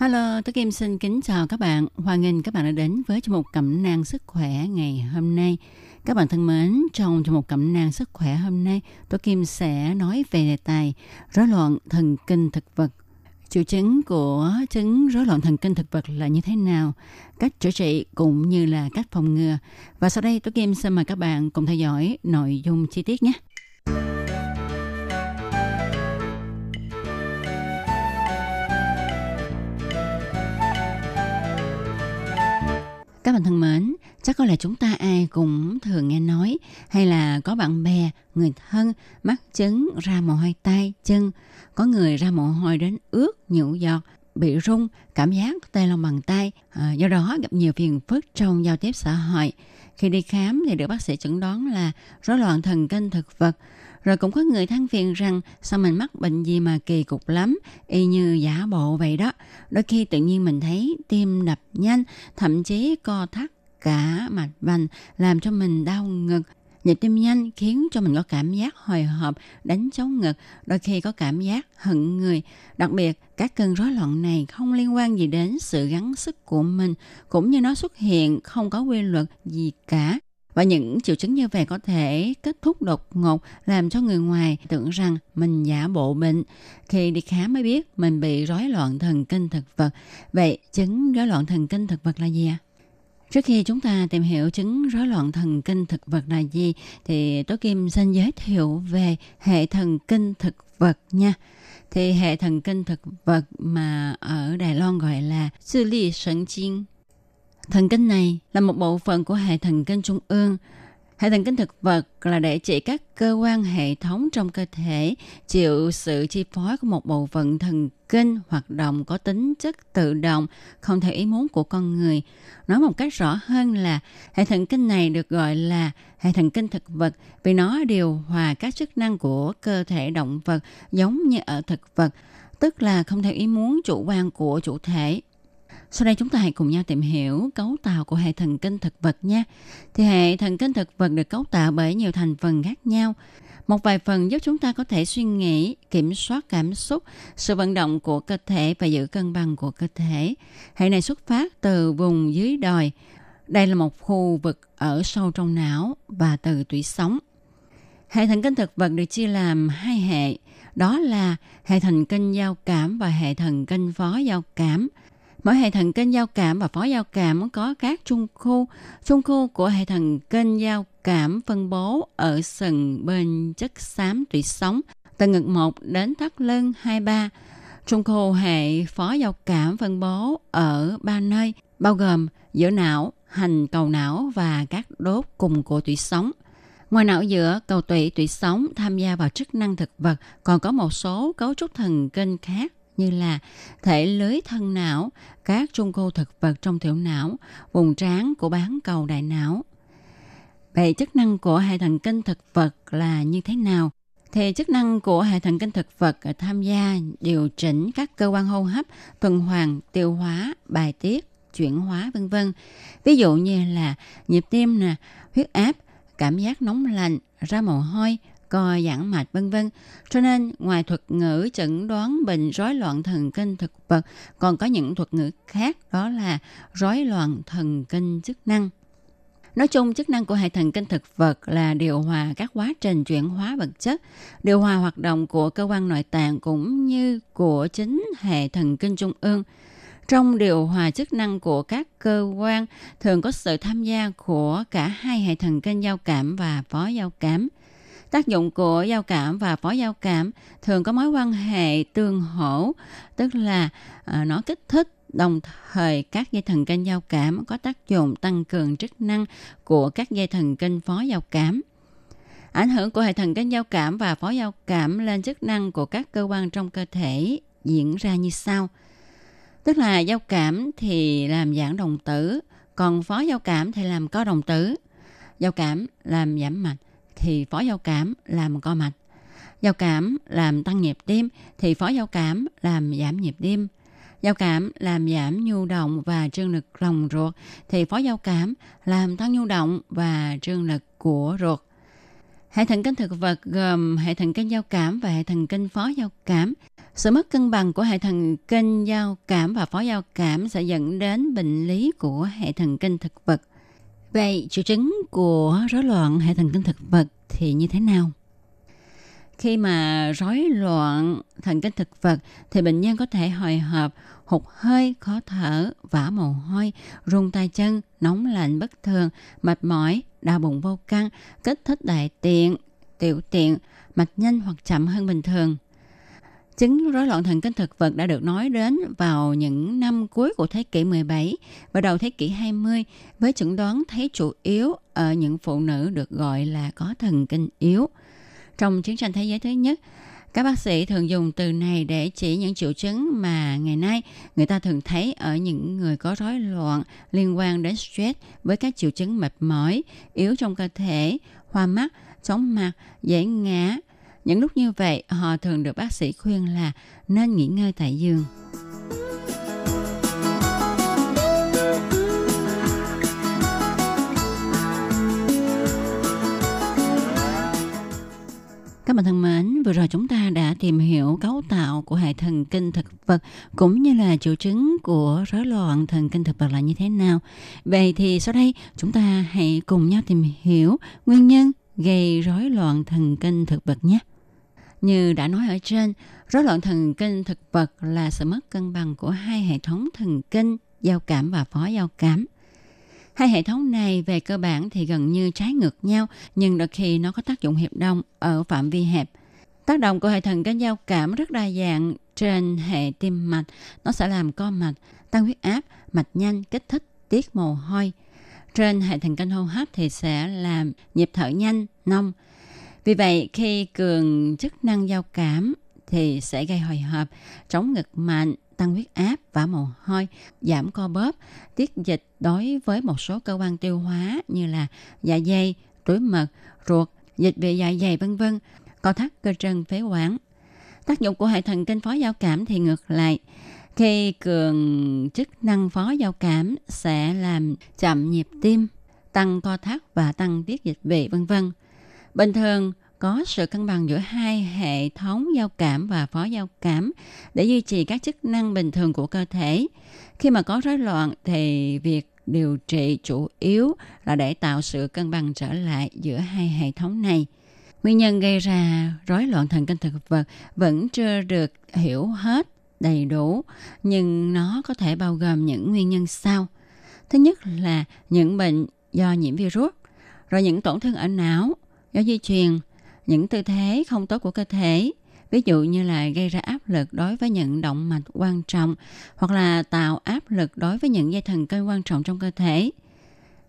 Hello, tôi Kim xin kính chào các bạn. Hoan nghênh các bạn đã đến với chương mục cẩm nang sức khỏe ngày hôm nay. Các bạn thân mến, trong chương mục cẩm nang sức khỏe hôm nay, tôi Kim sẽ nói về đề tài rối loạn thần kinh thực vật. Triệu chứng của chứng rối loạn thần kinh thực vật là như thế nào, cách chữa trị cũng như là cách phòng ngừa. Và sau đây tôi Kim xin mời các bạn cùng theo dõi nội dung chi tiết nhé. Các bạn thân mến, chắc có lẽ chúng ta ai cũng thường nghe nói hay là có bạn bè, người thân mắc chứng ra mồ hôi tay, chân, có người ra mồ hôi đến ướt, nhũ giọt, bị rung, cảm giác tê lòng bàn tay, à, do đó gặp nhiều phiền phức trong giao tiếp xã hội. Khi đi khám thì được bác sĩ chẩn đoán là rối loạn thần kinh thực vật. Rồi cũng có người than phiền rằng sao mình mắc bệnh gì mà kỳ cục lắm, y như giả bộ vậy đó. Đôi khi tự nhiên mình thấy tim đập nhanh, thậm chí co thắt cả mạch vành làm cho mình đau ngực. Nhịp tim nhanh khiến cho mình có cảm giác hồi hộp, đánh chống ngực, đôi khi có cảm giác hận người. Đặc biệt, các cơn rối loạn này không liên quan gì đến sự gắng sức của mình, cũng như nó xuất hiện không có quy luật gì cả. Và những triệu chứng như vậy có thể kết thúc đột ngột làm cho người ngoài tưởng rằng mình giả bộ bệnh. Khi đi khám mới biết mình bị rối loạn thần kinh thực vật. Vậy chứng rối loạn thần kinh thực vật là gì ạ? Trước khi chúng ta tìm hiểu chứng rối loạn thần kinh thực vật là gì, thì Tố Kim xin giới thiệu về hệ thần kinh thực vật nha. Thì hệ thần kinh thực vật mà ở Đài Loan gọi là sư ly 神经 Thần kinh này là một bộ phận của hệ thần kinh trung ương. Hệ thần kinh thực vật là để chỉ các cơ quan hệ thống trong cơ thể chịu sự chi phối của một bộ phận thần kinh hoạt động có tính chất tự động, không theo ý muốn của con người. Nói một cách rõ hơn là hệ thần kinh này được gọi là hệ thần kinh thực vật vì nó điều hòa các chức năng của cơ thể động vật giống như ở thực vật, tức là không theo ý muốn chủ quan của chủ thể. Sau đây chúng ta hãy cùng nhau tìm hiểu cấu tạo của hệ thần kinh thực vật nha. Thì hệ thần kinh thực vật được cấu tạo bởi nhiều thành phần khác nhau. Một vài phần giúp chúng ta có thể suy nghĩ, kiểm soát cảm xúc, sự vận động của cơ thể và giữ cân bằng của cơ thể. Hệ này xuất phát từ vùng dưới đồi. Đây là một khu vực ở sâu trong não và từ tủy sống. Hệ thần kinh thực vật được chia làm hai hệ, đó là hệ thần kinh giao cảm và hệ thần kinh phó giao cảm. Mỗi hệ thần kinh giao cảm và phó giao cảm có các trung khu. Trung khu của hệ thần kinh giao cảm phân bố ở sừng bên chất xám tủy sống từ ngực 1 đến thắt lưng 23. Trung khu hệ phó giao cảm phân bố ở ba nơi, bao gồm giữa não, hành cầu não và các đốt cùng của tủy sống. Ngoài não giữa, cầu tủy tủy sống tham gia vào chức năng thực vật, còn có một số cấu trúc thần kinh khác như là thể lưới thân não, các trung cô thực vật trong tiểu não, vùng trán của bán cầu đại não. Vậy chức năng của hệ thần kinh thực vật là như thế nào? Thì chức năng của hệ thần kinh thực vật tham gia điều chỉnh các cơ quan hô hấp, tuần hoàn, tiêu hóa, bài tiết, chuyển hóa vân vân. Ví dụ như là nhịp tim nè, huyết áp, cảm giác nóng lạnh, ra mồ hôi, co giãn mạch vân vân. Cho nên ngoài thuật ngữ chẩn đoán bệnh rối loạn thần kinh thực vật còn có những thuật ngữ khác đó là rối loạn thần kinh chức năng. Nói chung, chức năng của hệ thần kinh thực vật là điều hòa các quá trình chuyển hóa vật chất, điều hòa hoạt động của cơ quan nội tạng cũng như của chính hệ thần kinh trung ương. Trong điều hòa chức năng của các cơ quan thường có sự tham gia của cả hai hệ thần kinh giao cảm và phó giao cảm – Tác dụng của giao cảm và phó giao cảm thường có mối quan hệ tương hỗ, tức là à, nó kích thích đồng thời các dây thần kinh giao cảm có tác dụng tăng cường chức năng của các dây thần kinh phó giao cảm. Ảnh hưởng của hệ thần kinh giao cảm và phó giao cảm lên chức năng của các cơ quan trong cơ thể diễn ra như sau. Tức là giao cảm thì làm giãn đồng tử, còn phó giao cảm thì làm co đồng tử. Giao cảm làm giảm mạch thì phó giao cảm làm co mạch. Giao cảm làm tăng nhịp tim thì phó giao cảm làm giảm nhịp tim. Giao cảm làm giảm nhu động và trương lực lòng ruột thì phó giao cảm làm tăng nhu động và trương lực của ruột. Hệ thần kinh thực vật gồm hệ thần kinh giao cảm và hệ thần kinh phó giao cảm. Sự mất cân bằng của hệ thần kinh giao cảm và phó giao cảm sẽ dẫn đến bệnh lý của hệ thần kinh thực vật. Vậy triệu chứng của rối loạn hệ thần kinh thực vật thì như thế nào? Khi mà rối loạn thần kinh thực vật thì bệnh nhân có thể hồi hộp, hụt hơi, khó thở, vã mồ hôi, run tay chân, nóng lạnh bất thường, mệt mỏi, đau bụng vô căng, kích thích đại tiện, tiểu tiện, mạch nhanh hoặc chậm hơn bình thường. Chứng rối loạn thần kinh thực vật đã được nói đến vào những năm cuối của thế kỷ 17 và đầu thế kỷ 20 với chẩn đoán thấy chủ yếu ở những phụ nữ được gọi là có thần kinh yếu. Trong chiến tranh thế giới thứ nhất, các bác sĩ thường dùng từ này để chỉ những triệu chứng mà ngày nay người ta thường thấy ở những người có rối loạn liên quan đến stress với các triệu chứng mệt mỏi, yếu trong cơ thể, hoa mắt, chóng mặt, dễ ngã. Những lúc như vậy, họ thường được bác sĩ khuyên là nên nghỉ ngơi tại giường. Các bạn thân mến, vừa rồi chúng ta đã tìm hiểu cấu tạo của hệ thần kinh thực vật cũng như là triệu chứng của rối loạn thần kinh thực vật là như thế nào. Vậy thì sau đây chúng ta hãy cùng nhau tìm hiểu nguyên nhân gây rối loạn thần kinh thực vật nhé. Như đã nói ở trên, rối loạn thần kinh thực vật là sự mất cân bằng của hai hệ thống thần kinh giao cảm và phó giao cảm. Hai hệ thống này về cơ bản thì gần như trái ngược nhau, nhưng đôi khi nó có tác dụng hiệp đồng ở phạm vi hẹp. Tác động của hệ thần kinh giao cảm rất đa dạng trên hệ tim mạch. Nó sẽ làm co mạch, tăng huyết áp, mạch nhanh, kích thích, tiết mồ hôi. Trên hệ thần kinh hô hấp thì sẽ làm nhịp thở nhanh, nông. Vì vậy, khi cường chức năng giao cảm thì sẽ gây hồi hộp, chống ngực mạnh, tăng huyết áp, và mồ hôi, giảm co bóp, tiết dịch đối với một số cơ quan tiêu hóa như là dạ dày, túi mật, ruột, dịch vị dạ dày vân vân, co thắt cơ chân phế quản. Tác dụng của hệ thần kinh phó giao cảm thì ngược lại. Khi cường chức năng phó giao cảm sẽ làm chậm nhịp tim, tăng co thắt và tăng tiết dịch vị vân vân. Bình thường có sự cân bằng giữa hai hệ thống giao cảm và phó giao cảm để duy trì các chức năng bình thường của cơ thể. Khi mà có rối loạn thì việc điều trị chủ yếu là để tạo sự cân bằng trở lại giữa hai hệ thống này. Nguyên nhân gây ra rối loạn thần kinh thực vật vẫn chưa được hiểu hết đầy đủ, nhưng nó có thể bao gồm những nguyên nhân sau. Thứ nhất là những bệnh do nhiễm virus, rồi những tổn thương ở não, do di truyền, những tư thế không tốt của cơ thể, ví dụ như là gây ra áp lực đối với những động mạch quan trọng hoặc là tạo áp lực đối với những dây thần kinh quan trọng trong cơ thể.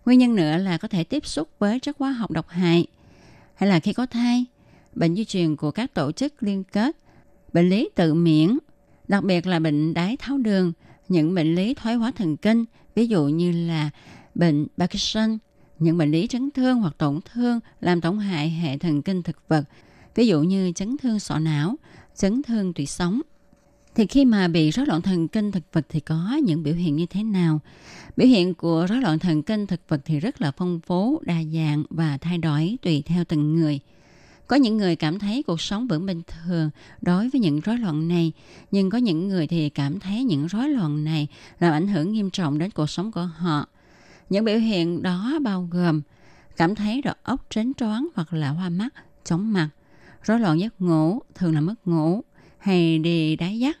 Nguyên nhân nữa là có thể tiếp xúc với chất hóa học độc hại hay là khi có thai, bệnh di truyền của các tổ chức liên kết, bệnh lý tự miễn, đặc biệt là bệnh đái tháo đường, những bệnh lý thoái hóa thần kinh, ví dụ như là bệnh Parkinson, những bệnh lý chấn thương hoặc tổn thương làm tổn hại hệ thần kinh thực vật, ví dụ như chấn thương sọ não, chấn thương tủy sống. Thì khi mà bị rối loạn thần kinh thực vật thì có những biểu hiện như thế nào? Biểu hiện của rối loạn thần kinh thực vật thì rất là phong phú, đa dạng và thay đổi tùy theo từng người. Có những người cảm thấy cuộc sống vẫn bình thường đối với những rối loạn này, nhưng có những người thì cảm thấy những rối loạn này làm ảnh hưởng nghiêm trọng đến cuộc sống của họ. Những biểu hiện đó bao gồm cảm thấy đầu óc trến choáng hoặc là hoa mắt, chóng mặt, rối loạn giấc ngủ, thường là mất ngủ, hay đi đáy dắt,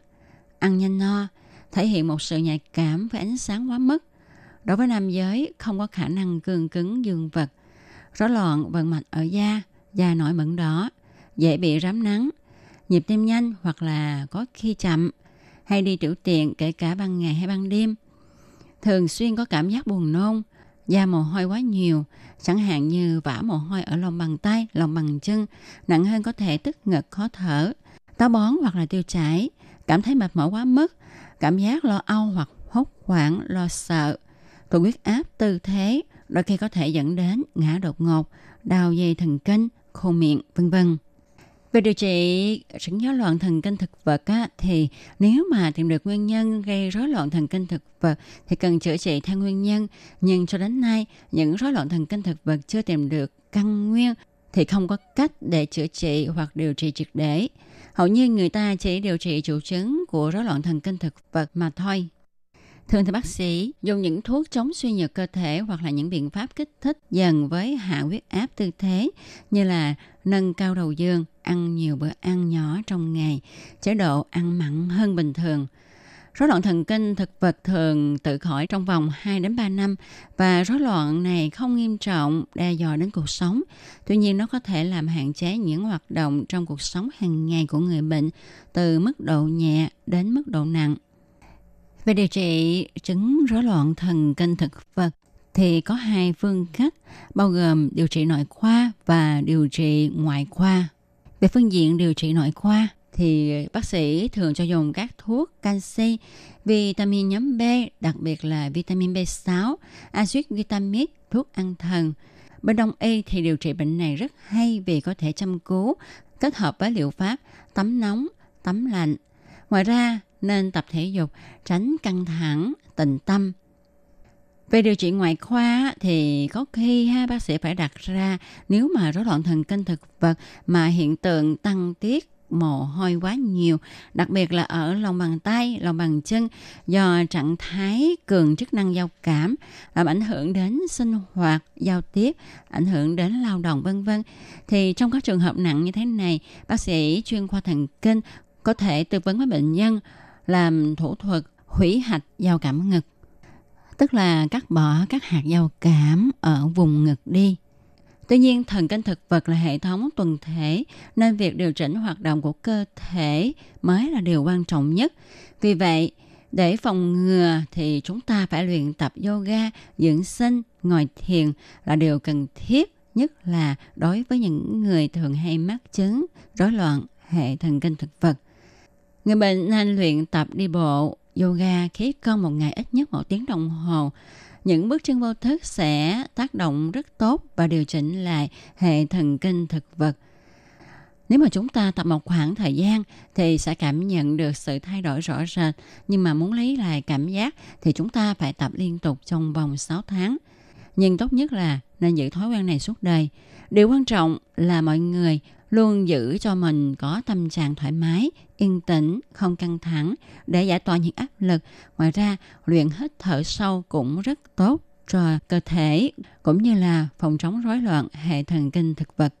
ăn nhanh no, thể hiện một sự nhạy cảm với ánh sáng quá mức. Đối với nam giới, không có khả năng cường cứng dương vật, rối loạn vận mạch ở da, da nổi mẩn đỏ, dễ bị rám nắng, nhịp tim nhanh hoặc là có khi chậm, hay đi tiểu tiện kể cả ban ngày hay ban đêm. Thường xuyên có cảm giác buồn nôn, da mồ hôi quá nhiều, chẳng hạn như vã mồ hôi ở lòng bàn tay, lòng bàn chân, nặng hơn có thể tức ngực khó thở, táo bón hoặc là tiêu chảy, cảm thấy mệt mỏi quá mức, cảm giác lo âu hoặc hốt hoảng, lo sợ, tụt huyết áp tư thế, đôi khi có thể dẫn đến ngã đột ngột, đau dây thần kinh, khô miệng, vân vân. Về điều trị chứng rối loạn thần kinh thực vật á, thì nếu mà tìm được nguyên nhân gây rối loạn thần kinh thực vật thì cần chữa trị theo nguyên nhân. Nhưng cho đến nay, những rối loạn thần kinh thực vật chưa tìm được căn nguyên thì không có cách để chữa trị hoặc điều trị triệt để. Hầu như người ta chỉ điều trị triệu chứng của rối loạn thần kinh thực vật mà thôi. Thường thì bác sĩ dùng những thuốc chống suy nhược cơ thể hoặc là những biện pháp kích thích dần với hạ huyết áp tư thế như là nâng cao đầu dương, ăn nhiều bữa ăn nhỏ trong ngày, chế độ ăn mặn hơn bình thường. Rối loạn thần kinh thực vật thường tự khỏi trong vòng 2 đến 3 năm và rối loạn này không nghiêm trọng đe dọa đến cuộc sống. Tuy nhiên nó có thể làm hạn chế những hoạt động trong cuộc sống hàng ngày của người bệnh từ mức độ nhẹ đến mức độ nặng. Về điều trị chứng rối loạn thần kinh thực vật thì có hai phương cách bao gồm điều trị nội khoa và điều trị ngoại khoa. Về phương diện điều trị nội khoa thì bác sĩ thường cho dùng các thuốc canxi, vitamin nhóm B, đặc biệt là vitamin B6, axit glutamic, thuốc ăn thần. Bên đông y thì điều trị bệnh này rất hay vì có thể chăm cứu, kết hợp với liệu pháp tắm nóng, tắm lạnh. Ngoài ra, nên tập thể dục, tránh căng thẳng, tịnh tâm. Về điều trị ngoại khoa thì có khi ha bác sĩ phải đặt ra nếu mà rối loạn thần kinh thực vật mà hiện tượng tăng tiết mồ hôi quá nhiều, đặc biệt là ở lòng bàn tay, lòng bàn chân do trạng thái cường chức năng giao cảm làm ảnh hưởng đến sinh hoạt, giao tiếp, ảnh hưởng đến lao động vân vân. Thì trong các trường hợp nặng như thế này, bác sĩ chuyên khoa thần kinh có thể tư vấn với bệnh nhân làm thủ thuật hủy hạch giao cảm ngực, tức là cắt bỏ các hạt giao cảm ở vùng ngực đi. Tuy nhiên, thần kinh thực vật là hệ thống tuần thể, nên việc điều chỉnh hoạt động của cơ thể mới là điều quan trọng nhất. Vì vậy, để phòng ngừa thì chúng ta phải luyện tập yoga, dưỡng sinh, ngồi thiền là điều cần thiết, nhất là đối với những người thường hay mắc chứng rối loạn hệ thần kinh thực vật. Người bệnh nên luyện tập đi bộ, yoga khí công một ngày ít nhất một tiếng đồng hồ. Những bước chân vô thức sẽ tác động rất tốt và điều chỉnh lại hệ thần kinh thực vật. Nếu mà chúng ta tập một khoảng thời gian thì sẽ cảm nhận được sự thay đổi rõ rệt. Nhưng mà muốn lấy lại cảm giác thì chúng ta phải tập liên tục trong vòng 6 tháng. Nhưng tốt nhất là nên giữ thói quen này suốt đời. Điều quan trọng là mọi người luôn giữ cho mình có tâm trạng thoải mái, yên tĩnh, không căng thẳng để giải tỏa những áp lực. Ngoài ra, luyện hít thở sâu cũng rất tốt cho cơ thể cũng như là phòng chống rối loạn hệ thần kinh thực vật.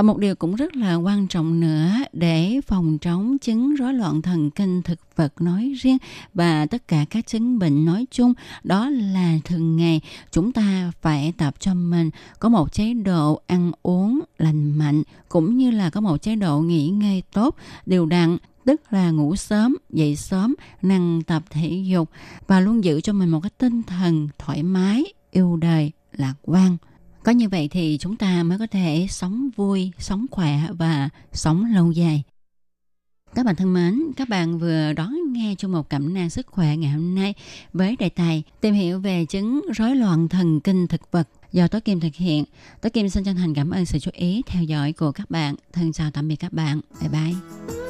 Và một điều cũng rất là quan trọng nữa để phòng chống chứng rối loạn thần kinh thực vật nói riêng và tất cả các chứng bệnh nói chung đó là thường ngày chúng ta phải tập cho mình có một chế độ ăn uống lành mạnh cũng như là có một chế độ nghỉ ngơi tốt đều đặn tức là ngủ sớm, dậy sớm, năng tập thể dục và luôn giữ cho mình một cái tinh thần thoải mái, yêu đời, lạc quan. Có như vậy thì chúng ta mới có thể sống vui, sống khỏe và sống lâu dài. Các bạn thân mến, các bạn vừa đón nghe chung một cảm năng sức khỏe ngày hôm nay với đề tài tìm hiểu về chứng rối loạn thần kinh thực vật do Tố Kim thực hiện. Tố Kim xin chân thành cảm ơn sự chú ý theo dõi của các bạn. Thân chào tạm biệt các bạn. Bye bye.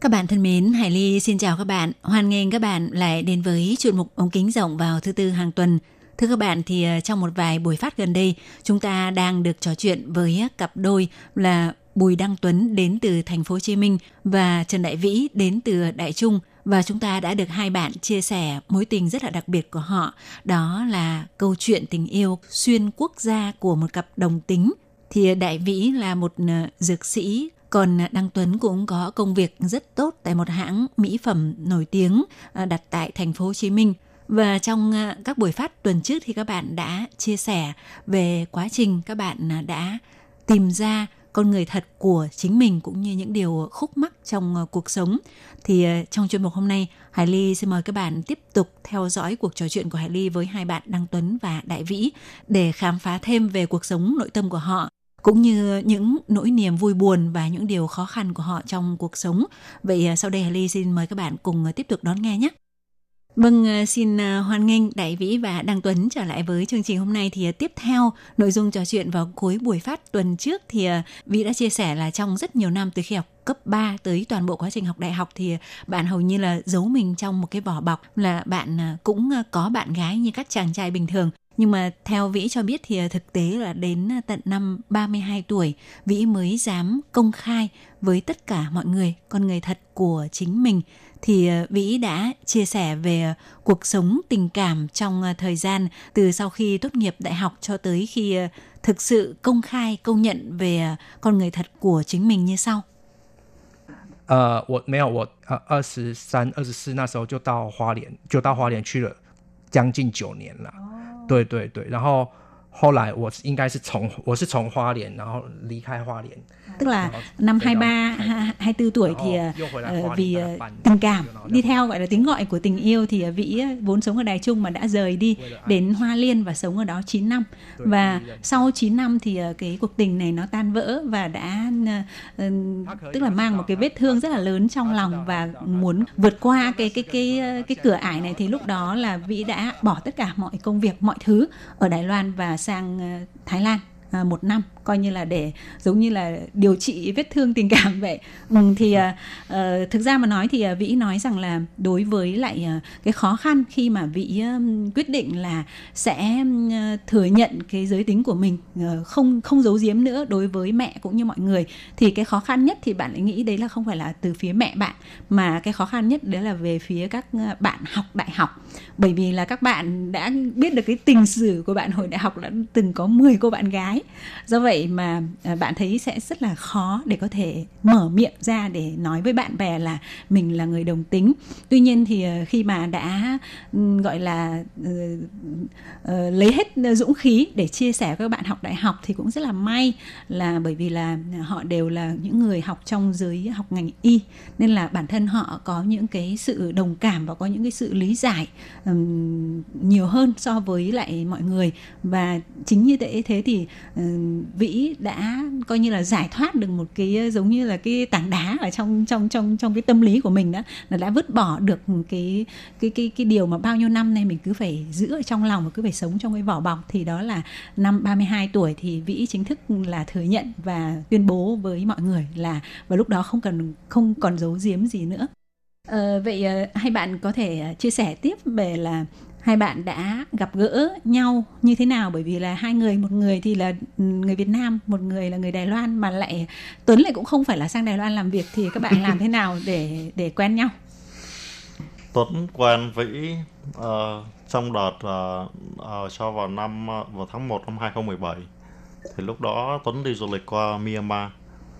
Các bạn thân mến, Hải Ly xin chào các bạn. Hoan nghênh các bạn lại đến với chuyên mục ống kính rộng vào thứ tư hàng tuần. Thưa các bạn, thì ờ, trong một vài buổi phát gần đây, chúng ta đang được trò chuyện với cặp đôi là Bùi Đăng Tuấn đến từ thành phố Hồ Chí Minh và Trần Đại Vĩ đến từ Đại Trung và chúng ta đã được hai bạn chia sẻ mối tình rất là đặc biệt của họ, đó là câu chuyện tình yêu xuyên quốc gia của một cặp đồng tính. Thì ờ, Đại Vĩ là một ờ, dược sĩ còn Đăng Tuấn cũng có công việc rất tốt tại một hãng mỹ phẩm nổi tiếng à, đặt tại thành phố Hồ Chí Minh. Và trong à, các buổi phát tuần trước thì các bạn đã chia sẻ về quá trình các bạn à, đã tìm ra con người thật của chính mình cũng như những điều khúc mắc trong cuộc sống. Thì trong chuyên mục hôm nay, Hải Ly xin mời các bạn tiếp tục theo dõi cuộc trò chuyện của Hải Ly với hai bạn Đăng Tuấn và Đại Vĩ để khám phá thêm về cuộc sống nội tâm của họ cũng như những nỗi niềm vui buồn và những điều khó khăn của họ trong cuộc sống. Vậy à, sau đây Hà Ly xin mời các bạn cùng à, tiếp tục đón nghe nhé. Vâng, à, xin hoan nghênh Đại Vĩ và Đăng Tuấn trở lại với chương trình hôm nay thì tiếp theo nội dung trò chuyện vào cuối buổi phát tuần trước thì Vĩ đã chia sẻ là trong rất nhiều năm từ khi học cấp 3 tới toàn bộ quá trình học đại học thì bạn hầu như là giấu mình trong một cái vỏ bọc là bạn cũng có bạn gái như các chàng trai bình thường. Nhưng mà theo Vĩ cho biết thì thực tế là đến tận năm 32 tuổi, Vĩ mới dám công khai với tất cả mọi người con người thật của chính mình thì ờ, Vĩ đã chia sẻ về ờ, cuộc sống tình cảm trong ờ, thời gian từ sau khi tốt nghiệp đại học cho tới khi thực sự công khai công nhận về con người thật của chính mình như sau.
呃，我没有，我呃二十三、二十四那时候就到花莲，就到花莲去了将近九年了。哦、 对对对，然后后来我应该是从我是从花莲，然后离开花莲，
tức là năm 23 24 tuổi thì uh, vì uh, tình cảm. đi theo gọi là tiếng gọi của tình yêu thì uh, Vĩ vốn sống ở Đài Trung mà đã rời đi đến Hoa Liên và sống ở đó 9 năm. Và sau 9 năm thì uh, cái cuộc tình này nó tan vỡ và đã uh, tức là mang một cái vết thương rất là lớn trong lòng và muốn vượt qua cái cái cái cái cửa ải này thì lúc đó là Vĩ đã bỏ tất cả mọi công việc mọi thứ ở Đài Loan và sang Thái Lan một năm coi như là để giống như là điều trị vết thương tình cảm vậy. Ừ, thì uh, thực ra mà nói thì uh, vĩ nói rằng là đối với lại uh, cái khó khăn khi mà vĩ um, quyết định là sẽ uh, thừa nhận cái giới tính của mình uh, không không giấu giếm nữa đối với mẹ cũng như mọi người thì cái khó khăn nhất thì bạn lại nghĩ đấy là không phải là từ phía mẹ bạn mà cái khó khăn nhất đấy là về phía các bạn học đại học. Bởi vì là các bạn đã biết được cái tình sử của bạn hồi đại học đã từng có 10 cô bạn gái. Do vậy vậy mà à, bạn thấy sẽ rất là khó để có thể mở miệng ra để nói với bạn bè là mình là người đồng tính. Tuy nhiên thì à, khi mà đã ừ, gọi là uh, uh, lấy hết dũng khí để chia sẻ với các bạn học đại học thì cũng rất là may là bởi vì là họ đều là những người học trong giới học ngành y nên là bản thân họ có những cái sự đồng cảm và có những cái sự lý giải um, nhiều hơn so với lại mọi người. Và chính như thế thế thì uh, vĩ đã coi như là giải thoát được một cái giống như là cái tảng đá ở trong trong trong trong cái tâm lý của mình đó là đã vứt bỏ được cái cái cái cái điều mà bao nhiêu năm nay mình cứ phải giữ ở trong lòng và cứ phải sống trong cái vỏ bọc. Thì đó là năm 32 tuổi thì vĩ chính thức là thừa nhận và tuyên bố với mọi người là và lúc đó không cần không còn giấu giếm gì nữa. À, vậy ờ, hai bạn có thể ờ, chia sẻ tiếp về là hai bạn đã gặp gỡ nhau như thế nào? Bởi vì là hai người một người thì là ừ, người Việt Nam một người là người Đài Loan mà lại Tuấn lại cũng không phải là sang Đài Loan làm việc. Thì các bạn làm thế nào để để quen nhau?
Tuấn quen Vĩ uh, trong đợt uh, uh, cho vào năm uh, vào tháng 1 năm 2017 thì lúc đó Tuấn đi du lịch qua Myanmar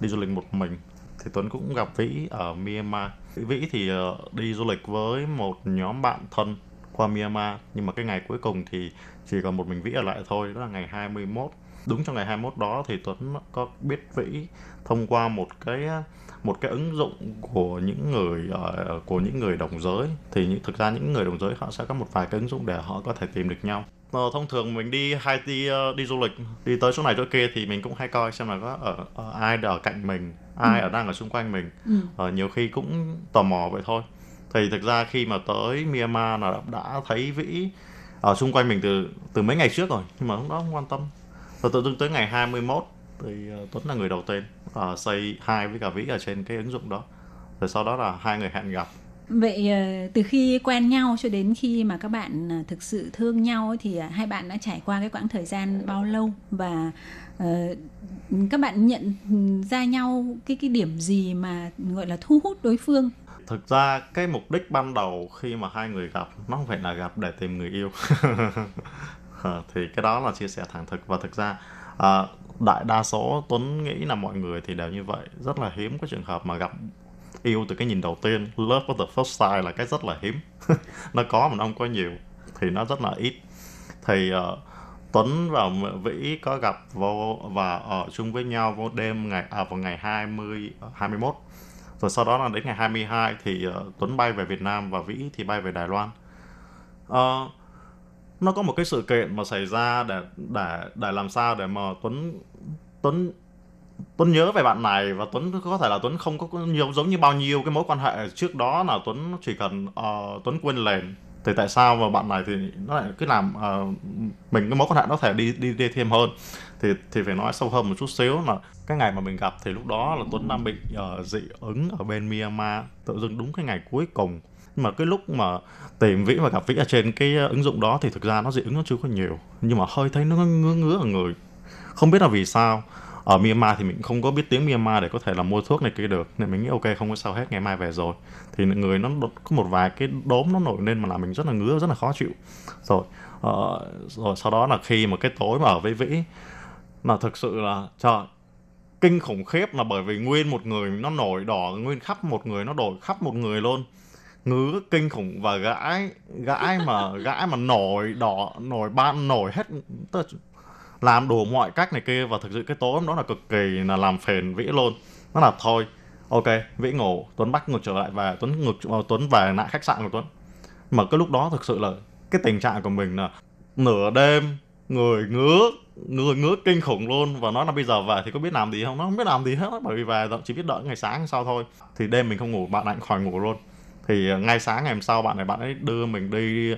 đi du lịch một mình. Thì Tuấn cũng gặp Vĩ ở Myanmar. Vĩ thì uh, đi du lịch với một nhóm bạn thân qua Myanmar nhưng mà cái ngày cuối cùng thì chỉ còn một mình Vĩ ở lại thôi đó là ngày 21 đúng trong ngày 21 đó thì Tuấn có biết Vĩ thông qua một cái một cái ứng dụng của những người uh, của những người đồng giới. Thì những, thực ra những người đồng giới họ sẽ có một vài cái ứng dụng để họ có thể tìm được nhau. Ờ, thông thường mình đi hay đi uh, đi du lịch đi tới chỗ này chỗ kia thì mình cũng hay coi xem là có ở, ở ai ở cạnh mình ai
Ừ.
ở đang ở xung quanh mình.
Ừ.
Ờ, nhiều khi cũng tò mò vậy thôi thì thực ra khi mà tới Myanmar là đã thấy vĩ ở xung quanh mình từ từ mấy ngày trước rồi nhưng mà lúc đó không quan tâm. Rồi tự dưng tới ngày 21 thì ờ, Tuấn là người đầu tiên ờ, uh, xây hai với cả vĩ ở trên cái ứng dụng đó. Rồi sau đó là hai người hẹn gặp.
Vậy ờ, từ khi quen nhau cho đến khi mà các bạn thực sự thương nhau thì hai bạn đã trải qua cái quãng thời gian bao lâu? Và các bạn nhận ra nhau cái cái điểm gì mà gọi là thu hút đối phương?
Thực ra cái mục đích ban đầu khi mà hai người gặp nó không phải là gặp để tìm người yêu. Ờ, thì cái đó là chia sẻ thẳng thực. Và thực ra à, đại đa số tuấn nghĩ là mọi người thì đều như vậy. Rất là hiếm có trường hợp mà gặp yêu từ cái nhìn đầu tiên. Love with the first sight là cái rất là hiếm. Nó có mà nó không có nhiều thì nó rất là ít. Thì ờ, Tuấn và Vĩ có gặp vô và ở chung với nhau vô đêm ngày à, vào ngày 20 21 rồi sau đó là đến ngày 22 thì uh, Tuấn bay về Việt Nam và Vĩ thì bay về Đài Loan. Uh, nó có một cái sự kiện mà xảy ra để để để làm sao để mà Tuấn Tuấn Tuấn nhớ về bạn này và Tuấn có thể là Tuấn không có nhiều giống như bao nhiêu cái mối quan hệ trước đó là Tuấn chỉ cần uh, Tuấn quên lền. Thì tại sao mà bạn này thì nó lại cứ làm uh, mình cái mối quan hệ nó thể đi đi đi thêm hơn? Thì thì phải nói sâu hơn một chút xíu là cái ngày mà mình gặp thì lúc đó là Tuấn đang bị ờ, dị ứng ở bên Myanmar tự dưng đúng cái ngày cuối cùng. Nhưng mà cái lúc mà tìm Vĩ và gặp Vĩ ở trên cái ờ, ứng dụng đó thì thực ra nó dị ứng nó chưa có nhiều. Nhưng mà hơi thấy nó ngứa ngứa ở người. Không biết là vì sao. Ở Myanmar thì mình không có biết tiếng Myanmar để có thể là mua thuốc này kia được nên mình nghĩ ok không có sao hết ngày mai về rồi. Thì người nó có một vài cái đốm nó nổi lên mà làm mình rất là ngứa rất là khó chịu. Rồi ờ, rồi sau đó là khi mà cái tối mà ở với Vĩ là thực sự là trời kinh khủng khiếp là bởi vì nguyên một người nó nổi đỏ nguyên khắp một người nó đổi khắp một người luôn. Ngứa kinh khủng và gãi gãi mà gãi mà nổi đỏ nổi ban nổi hết. Làm đủ mọi cách này kia và thực sự cái tối hôm đó là cực kỳ là làm phiền vĩ luôn. Nó là thôi ok vĩ ngủ tuấn bắt ngược trở lại và tuấn ngược ờ, tuấn về lại khách sạn của tuấn. Mà cái lúc đó thực sự là cái tình trạng của mình là nửa đêm người ngứa người ngứa kinh khủng luôn. Và nói là bây giờ về thì có biết làm gì không? Nó không biết làm gì hết, bởi vì về chỉ biết đợi ngày sáng sau thôi. Thì đêm mình không ngủ, bạn ấy cũng khỏi ngủ luôn. Thì ờ, ngay sáng ngày hôm sau bạn này, bạn ấy đưa mình đi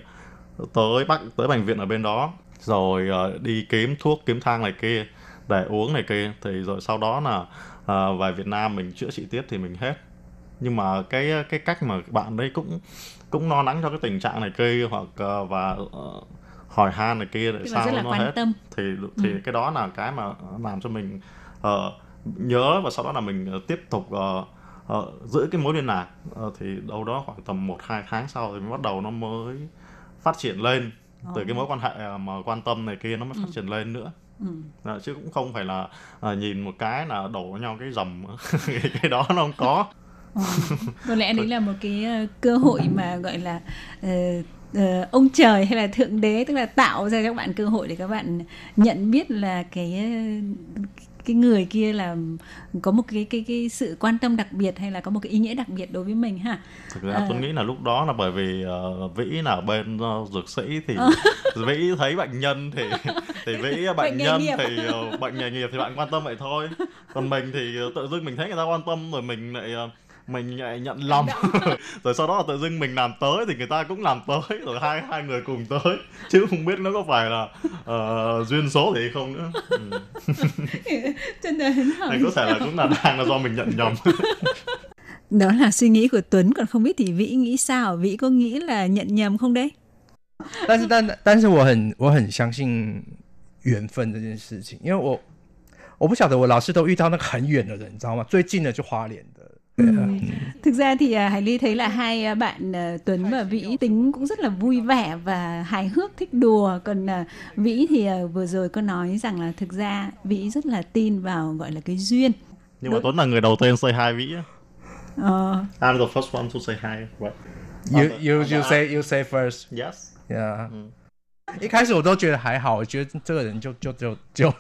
tới bắc tới bệnh viện ở bên đó. Rồi ờ, đi kiếm thuốc, kiếm thang này kia, để uống này kia. Thì rồi sau đó là ờ, về Việt Nam mình chữa trị tiếp thì mình hết. Nhưng mà cái cái cách mà bạn đấy cũng cũng lo lắng cho cái tình trạng này kia, hoặc và hỏi han này kia để sao nó
quan
hết?
tâm.
thì thì
Ừ.
cái đó là cái mà làm cho mình ờ, nhớ và sau đó là mình ờ, tiếp tục ờ, ờ, giữ cái mối liên lạc. Ờ, thì đâu đó khoảng tầm một hai tháng sau thì mới bắt đầu nó mới phát triển lên. Từ cái mối quan hệ mà quan tâm này kia nó mới phát triển lên nữa.
Ừ.
Ờ, chứ cũng không phải là ờ, nhìn một cái là đổ nhau cái dầm cái, cái đó nó không có.
Ờ, có lẽ đấy là một cái cơ hội mà gọi là ờ, ờ, ông trời hay là thượng đế tức là tạo ra cho các bạn cơ hội để các bạn nhận biết là cái ờ, cái người kia là có một cái cái cái sự quan tâm đặc biệt hay là có một cái ý nghĩa đặc biệt đối với mình ha.
thực ra
Ờ.
tôi nghĩ là lúc đó là bởi vì ờ, vĩ là bên ờ, dược sĩ thì vĩ thấy bệnh nhân thì thì vĩ bệnh,
Bệnh
nhân
nghiệp.
thì ờ, bệnh nghề nghiệp thì bạn quan tâm vậy thôi còn mình thì ờ, tự dưng mình thấy người ta quan tâm rồi mình lại ờ, mình lại nhận lầm rồi sau đó là tự dưng mình làm tới thì người ta cũng làm tới rồi hai hai người cùng tới chứ không biết nó có phải là ờ, duyên số thì không nữa ừ.
Chân là hứng hở.
thì có thể là cũng là đang là do mình nhận nhầm
Đó là suy nghĩ của Tuấn còn không biết thì Vĩ nghĩ sao? Vĩ có nghĩ là nhận nhầm không đấy?
但是但但是我很我很相信缘分这件事情，因为我我不晓得我老是都遇到那个很远的人，你知道吗？最近的就花莲的， 对啊
Thực ra thì à, Hải Ly thấy là hai à, bạn à, Tuấn và Vĩ tính cũng rất là vui vẻ và hài hước thích đùa. Còn Vĩ thì vừa rồi có nói rằng là thực ra Vĩ rất là tin vào gọi là cái duyên.
Nhưng mà Tuấn là người đầu tiên say hi vĩ.
Ờ,
I'm the first one to say hi right?
You you you say you say first.
yes.
Yeah. 一开始我都觉得还好，我觉得这个人就就就就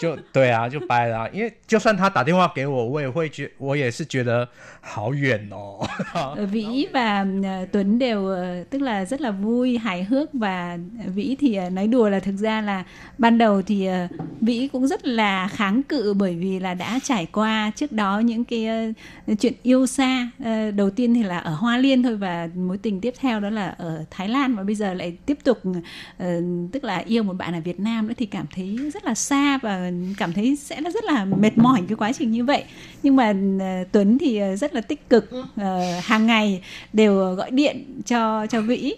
就对啊，就掰了啊、因为就算他打电话给我，我也会觉我也是觉得好远哦。
Ờ, Vĩ và ờ, Tuấn đều ờ, tức là rất là vui, hài hước và Vĩ thì ờ, nói đùa là thực ra là ban đầu thì ờ, Vĩ cũng rất là kháng cự bởi vì là đã trải qua trước đó những cái ờ, chuyện yêu xa. Ờ, đầu tiên thì là ở Hoa Liên thôi và mối tình tiếp theo đó là ở Thái Lan và bây giờ lại tiếp tục ờ, tức là yêu một bạn ở Việt Nam nữa thì cảm thấy rất là xa và cảm thấy sẽ là rất là mệt mỏi cái quá trình như vậy. Nhưng mà ờ, Tuấn thì ờ, rất là tích cực ờ, hàng ngày đều gọi điện cho cho Vĩ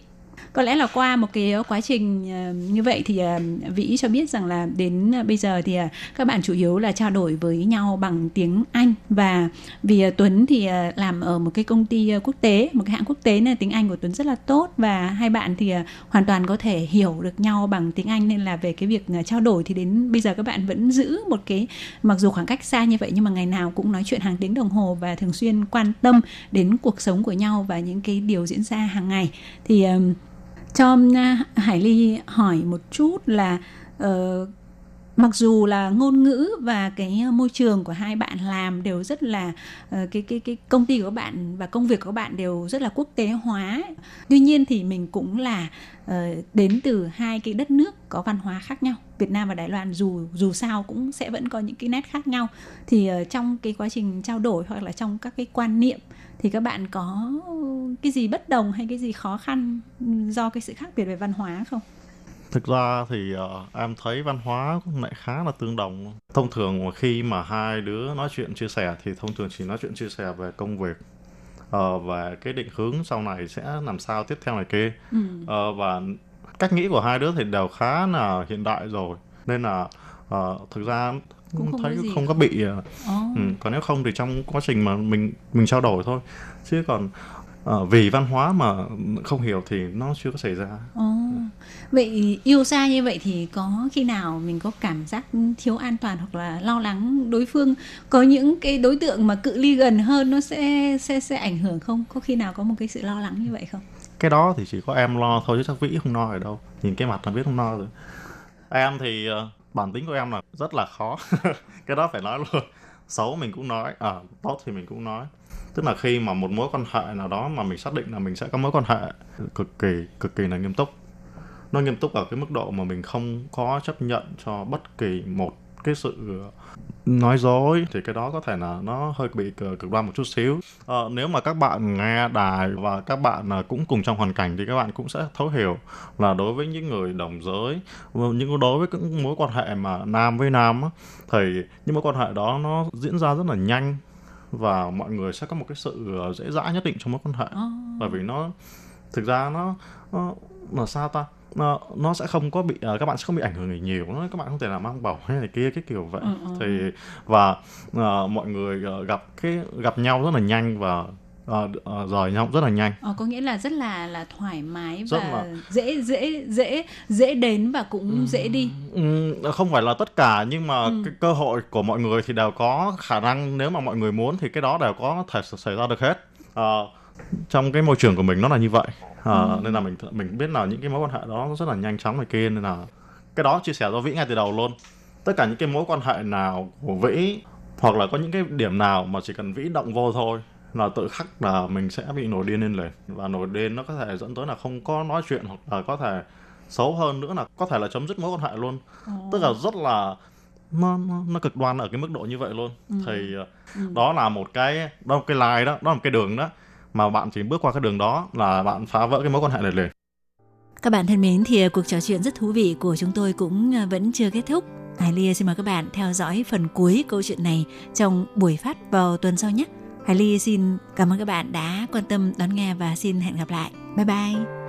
có lẽ là qua một cái quá trình ờ, như vậy thì ờ, Vĩ cho biết rằng là đến ờ, bây giờ thì các bạn chủ yếu là trao đổi với nhau bằng tiếng Anh. Và vì Tuấn thì làm ở một cái công ty quốc tế, một cái hãng quốc tế nên tiếng Anh của Tuấn rất là tốt. Và hai bạn thì hoàn toàn có thể hiểu được nhau bằng tiếng Anh nên là về cái việc trao đổi thì đến bây giờ các bạn vẫn giữ một cái, mặc dù khoảng cách xa như vậy nhưng mà ngày nào cũng nói chuyện hàng tiếng đồng hồ và thường xuyên quan tâm đến cuộc sống của nhau và những cái điều diễn ra hàng ngày. Thì cho Hải Ly hỏi một chút là uh, mặc dù là ngôn ngữ và cái môi trường của hai bạn làm đều rất là uh, cái cái cái công ty của các bạn và công việc của các bạn đều rất là quốc tế hóa tuy nhiên thì mình cũng là uh, đến từ hai cái đất nước có văn hóa khác nhau. Việt Nam và Đài Loan dù dù sao cũng sẽ vẫn có những cái nét khác nhau. Thì uh, trong cái quá trình trao đổi hoặc là trong các cái quan niệm thì các bạn có cái gì bất đồng hay cái gì khó khăn do cái sự khác biệt về văn hóa không?
Thực ra thì ờ, em thấy văn hóa lại khá là tương đồng. Thông thường mà khi mà hai đứa nói chuyện chia sẻ thì thông thường chỉ nói chuyện chia sẻ về công việc ờ, và cái định hướng sau này sẽ làm sao tiếp theo này kia.
Ừ.
Ờ, và cách nghĩ của hai đứa thì đều khá là hiện đại rồi nên là ờ, thực ra
Cũng không
thấy
có
không có bị ờ,
Ồ.
ừ, còn nếu không thì trong quá trình mà mình mình trao đổi thôi chứ còn ờ, vì văn hóa mà không hiểu thì nó chưa có xảy ra
Ồ. Vậy yêu xa như vậy thì có khi nào mình có cảm giác thiếu an toàn hoặc là lo lắng đối phương có những cái đối tượng mà cự ly gần hơn nó sẽ sẽ sẽ ảnh hưởng không? Có khi nào có một cái sự lo lắng như vậy không?
cái đó thì chỉ có em lo thôi chứ chắc vĩ không lo ở đâu nhìn cái mặt là biết không lo rồi em thì ờ, bản tính của em là rất là khó. Cái đó phải nói luôn. Xấu mình cũng nói à, tốt thì mình cũng nói. Tức là khi mà một mối quan hệ nào đó mà mình xác định là mình sẽ có mối quan hệ cực kỳ cực kỳ là nghiêm túc. Nó nghiêm túc ở cái mức độ mà mình không có chấp nhận cho bất kỳ một cái sự nói dối thì cái đó có thể là nó hơi bị cực đoan một chút xíu. Ờ, nếu mà các bạn nghe đài và các bạn à, cũng cùng trong hoàn cảnh thì các bạn cũng sẽ thấu hiểu là đối với những người đồng giới những đối với những mối quan hệ mà nam với nam thì những mối quan hệ đó nó diễn ra rất là nhanh và mọi người sẽ có một cái sự ờ, dễ dãi nhất định trong mối quan hệ. Bởi vì nó thực ra nó nó là sao ta nó, nó sẽ không có bị ờ, các bạn sẽ không bị ảnh hưởng nhiều nó các bạn không thể là mang bầu hay này kia cái kiểu vậy
Ừ, ừ.
thì và ờ, mọi người ờ, gặp cái gặp nhau rất là nhanh và ờ, ờ, rời nhau rất là nhanh
Ờ, có nghĩa là rất là là thoải mái
Rất
và
là-
dễ dễ dễ dễ đến và cũng dễ đi.
Không phải là tất cả nhưng mà
Ừ.
cái cơ hội của mọi người thì đều có khả năng nếu mà mọi người muốn thì cái đó đều có thể xảy ra được hết Ờ, trong cái môi trường của mình nó là như vậy. Ờ,
Ừ.
nên là mình mình biết là những cái mối quan hệ đó nó rất là nhanh chóng này kia nên là cái đó chia sẻ cho vĩ ngay từ đầu luôn. Tất cả những cái mối quan hệ nào của vĩ hoặc là có những cái điểm nào mà chỉ cần vĩ động vô thôi là tự khắc là mình sẽ bị nổi điên lên liền. Và nổi điên nó có thể dẫn tới là không có nói chuyện hoặc là có thể xấu hơn nữa là có thể là chấm dứt mối quan hệ luôn. Tức là rất là nó, nó, nó cực đoan ở cái mức độ như vậy luôn.
Ừ.
thì ờ,
Ừ.
đó là một cái đó là một cái line đó đó là một cái đường đó mà bạn chỉ bước qua cái đường đó là bạn phá vỡ cái mối quan hệ này liền
Các bạn thân mến, thì à, cuộc trò chuyện rất thú vị của chúng tôi cũng à, vẫn chưa kết thúc. Hải Ly xin mời các bạn theo dõi phần cuối câu chuyện này trong buổi phát vào tuần sau nhé. Hải Ly xin cảm ơn các bạn đã quan tâm đón nghe và xin hẹn gặp lại. Bye bye.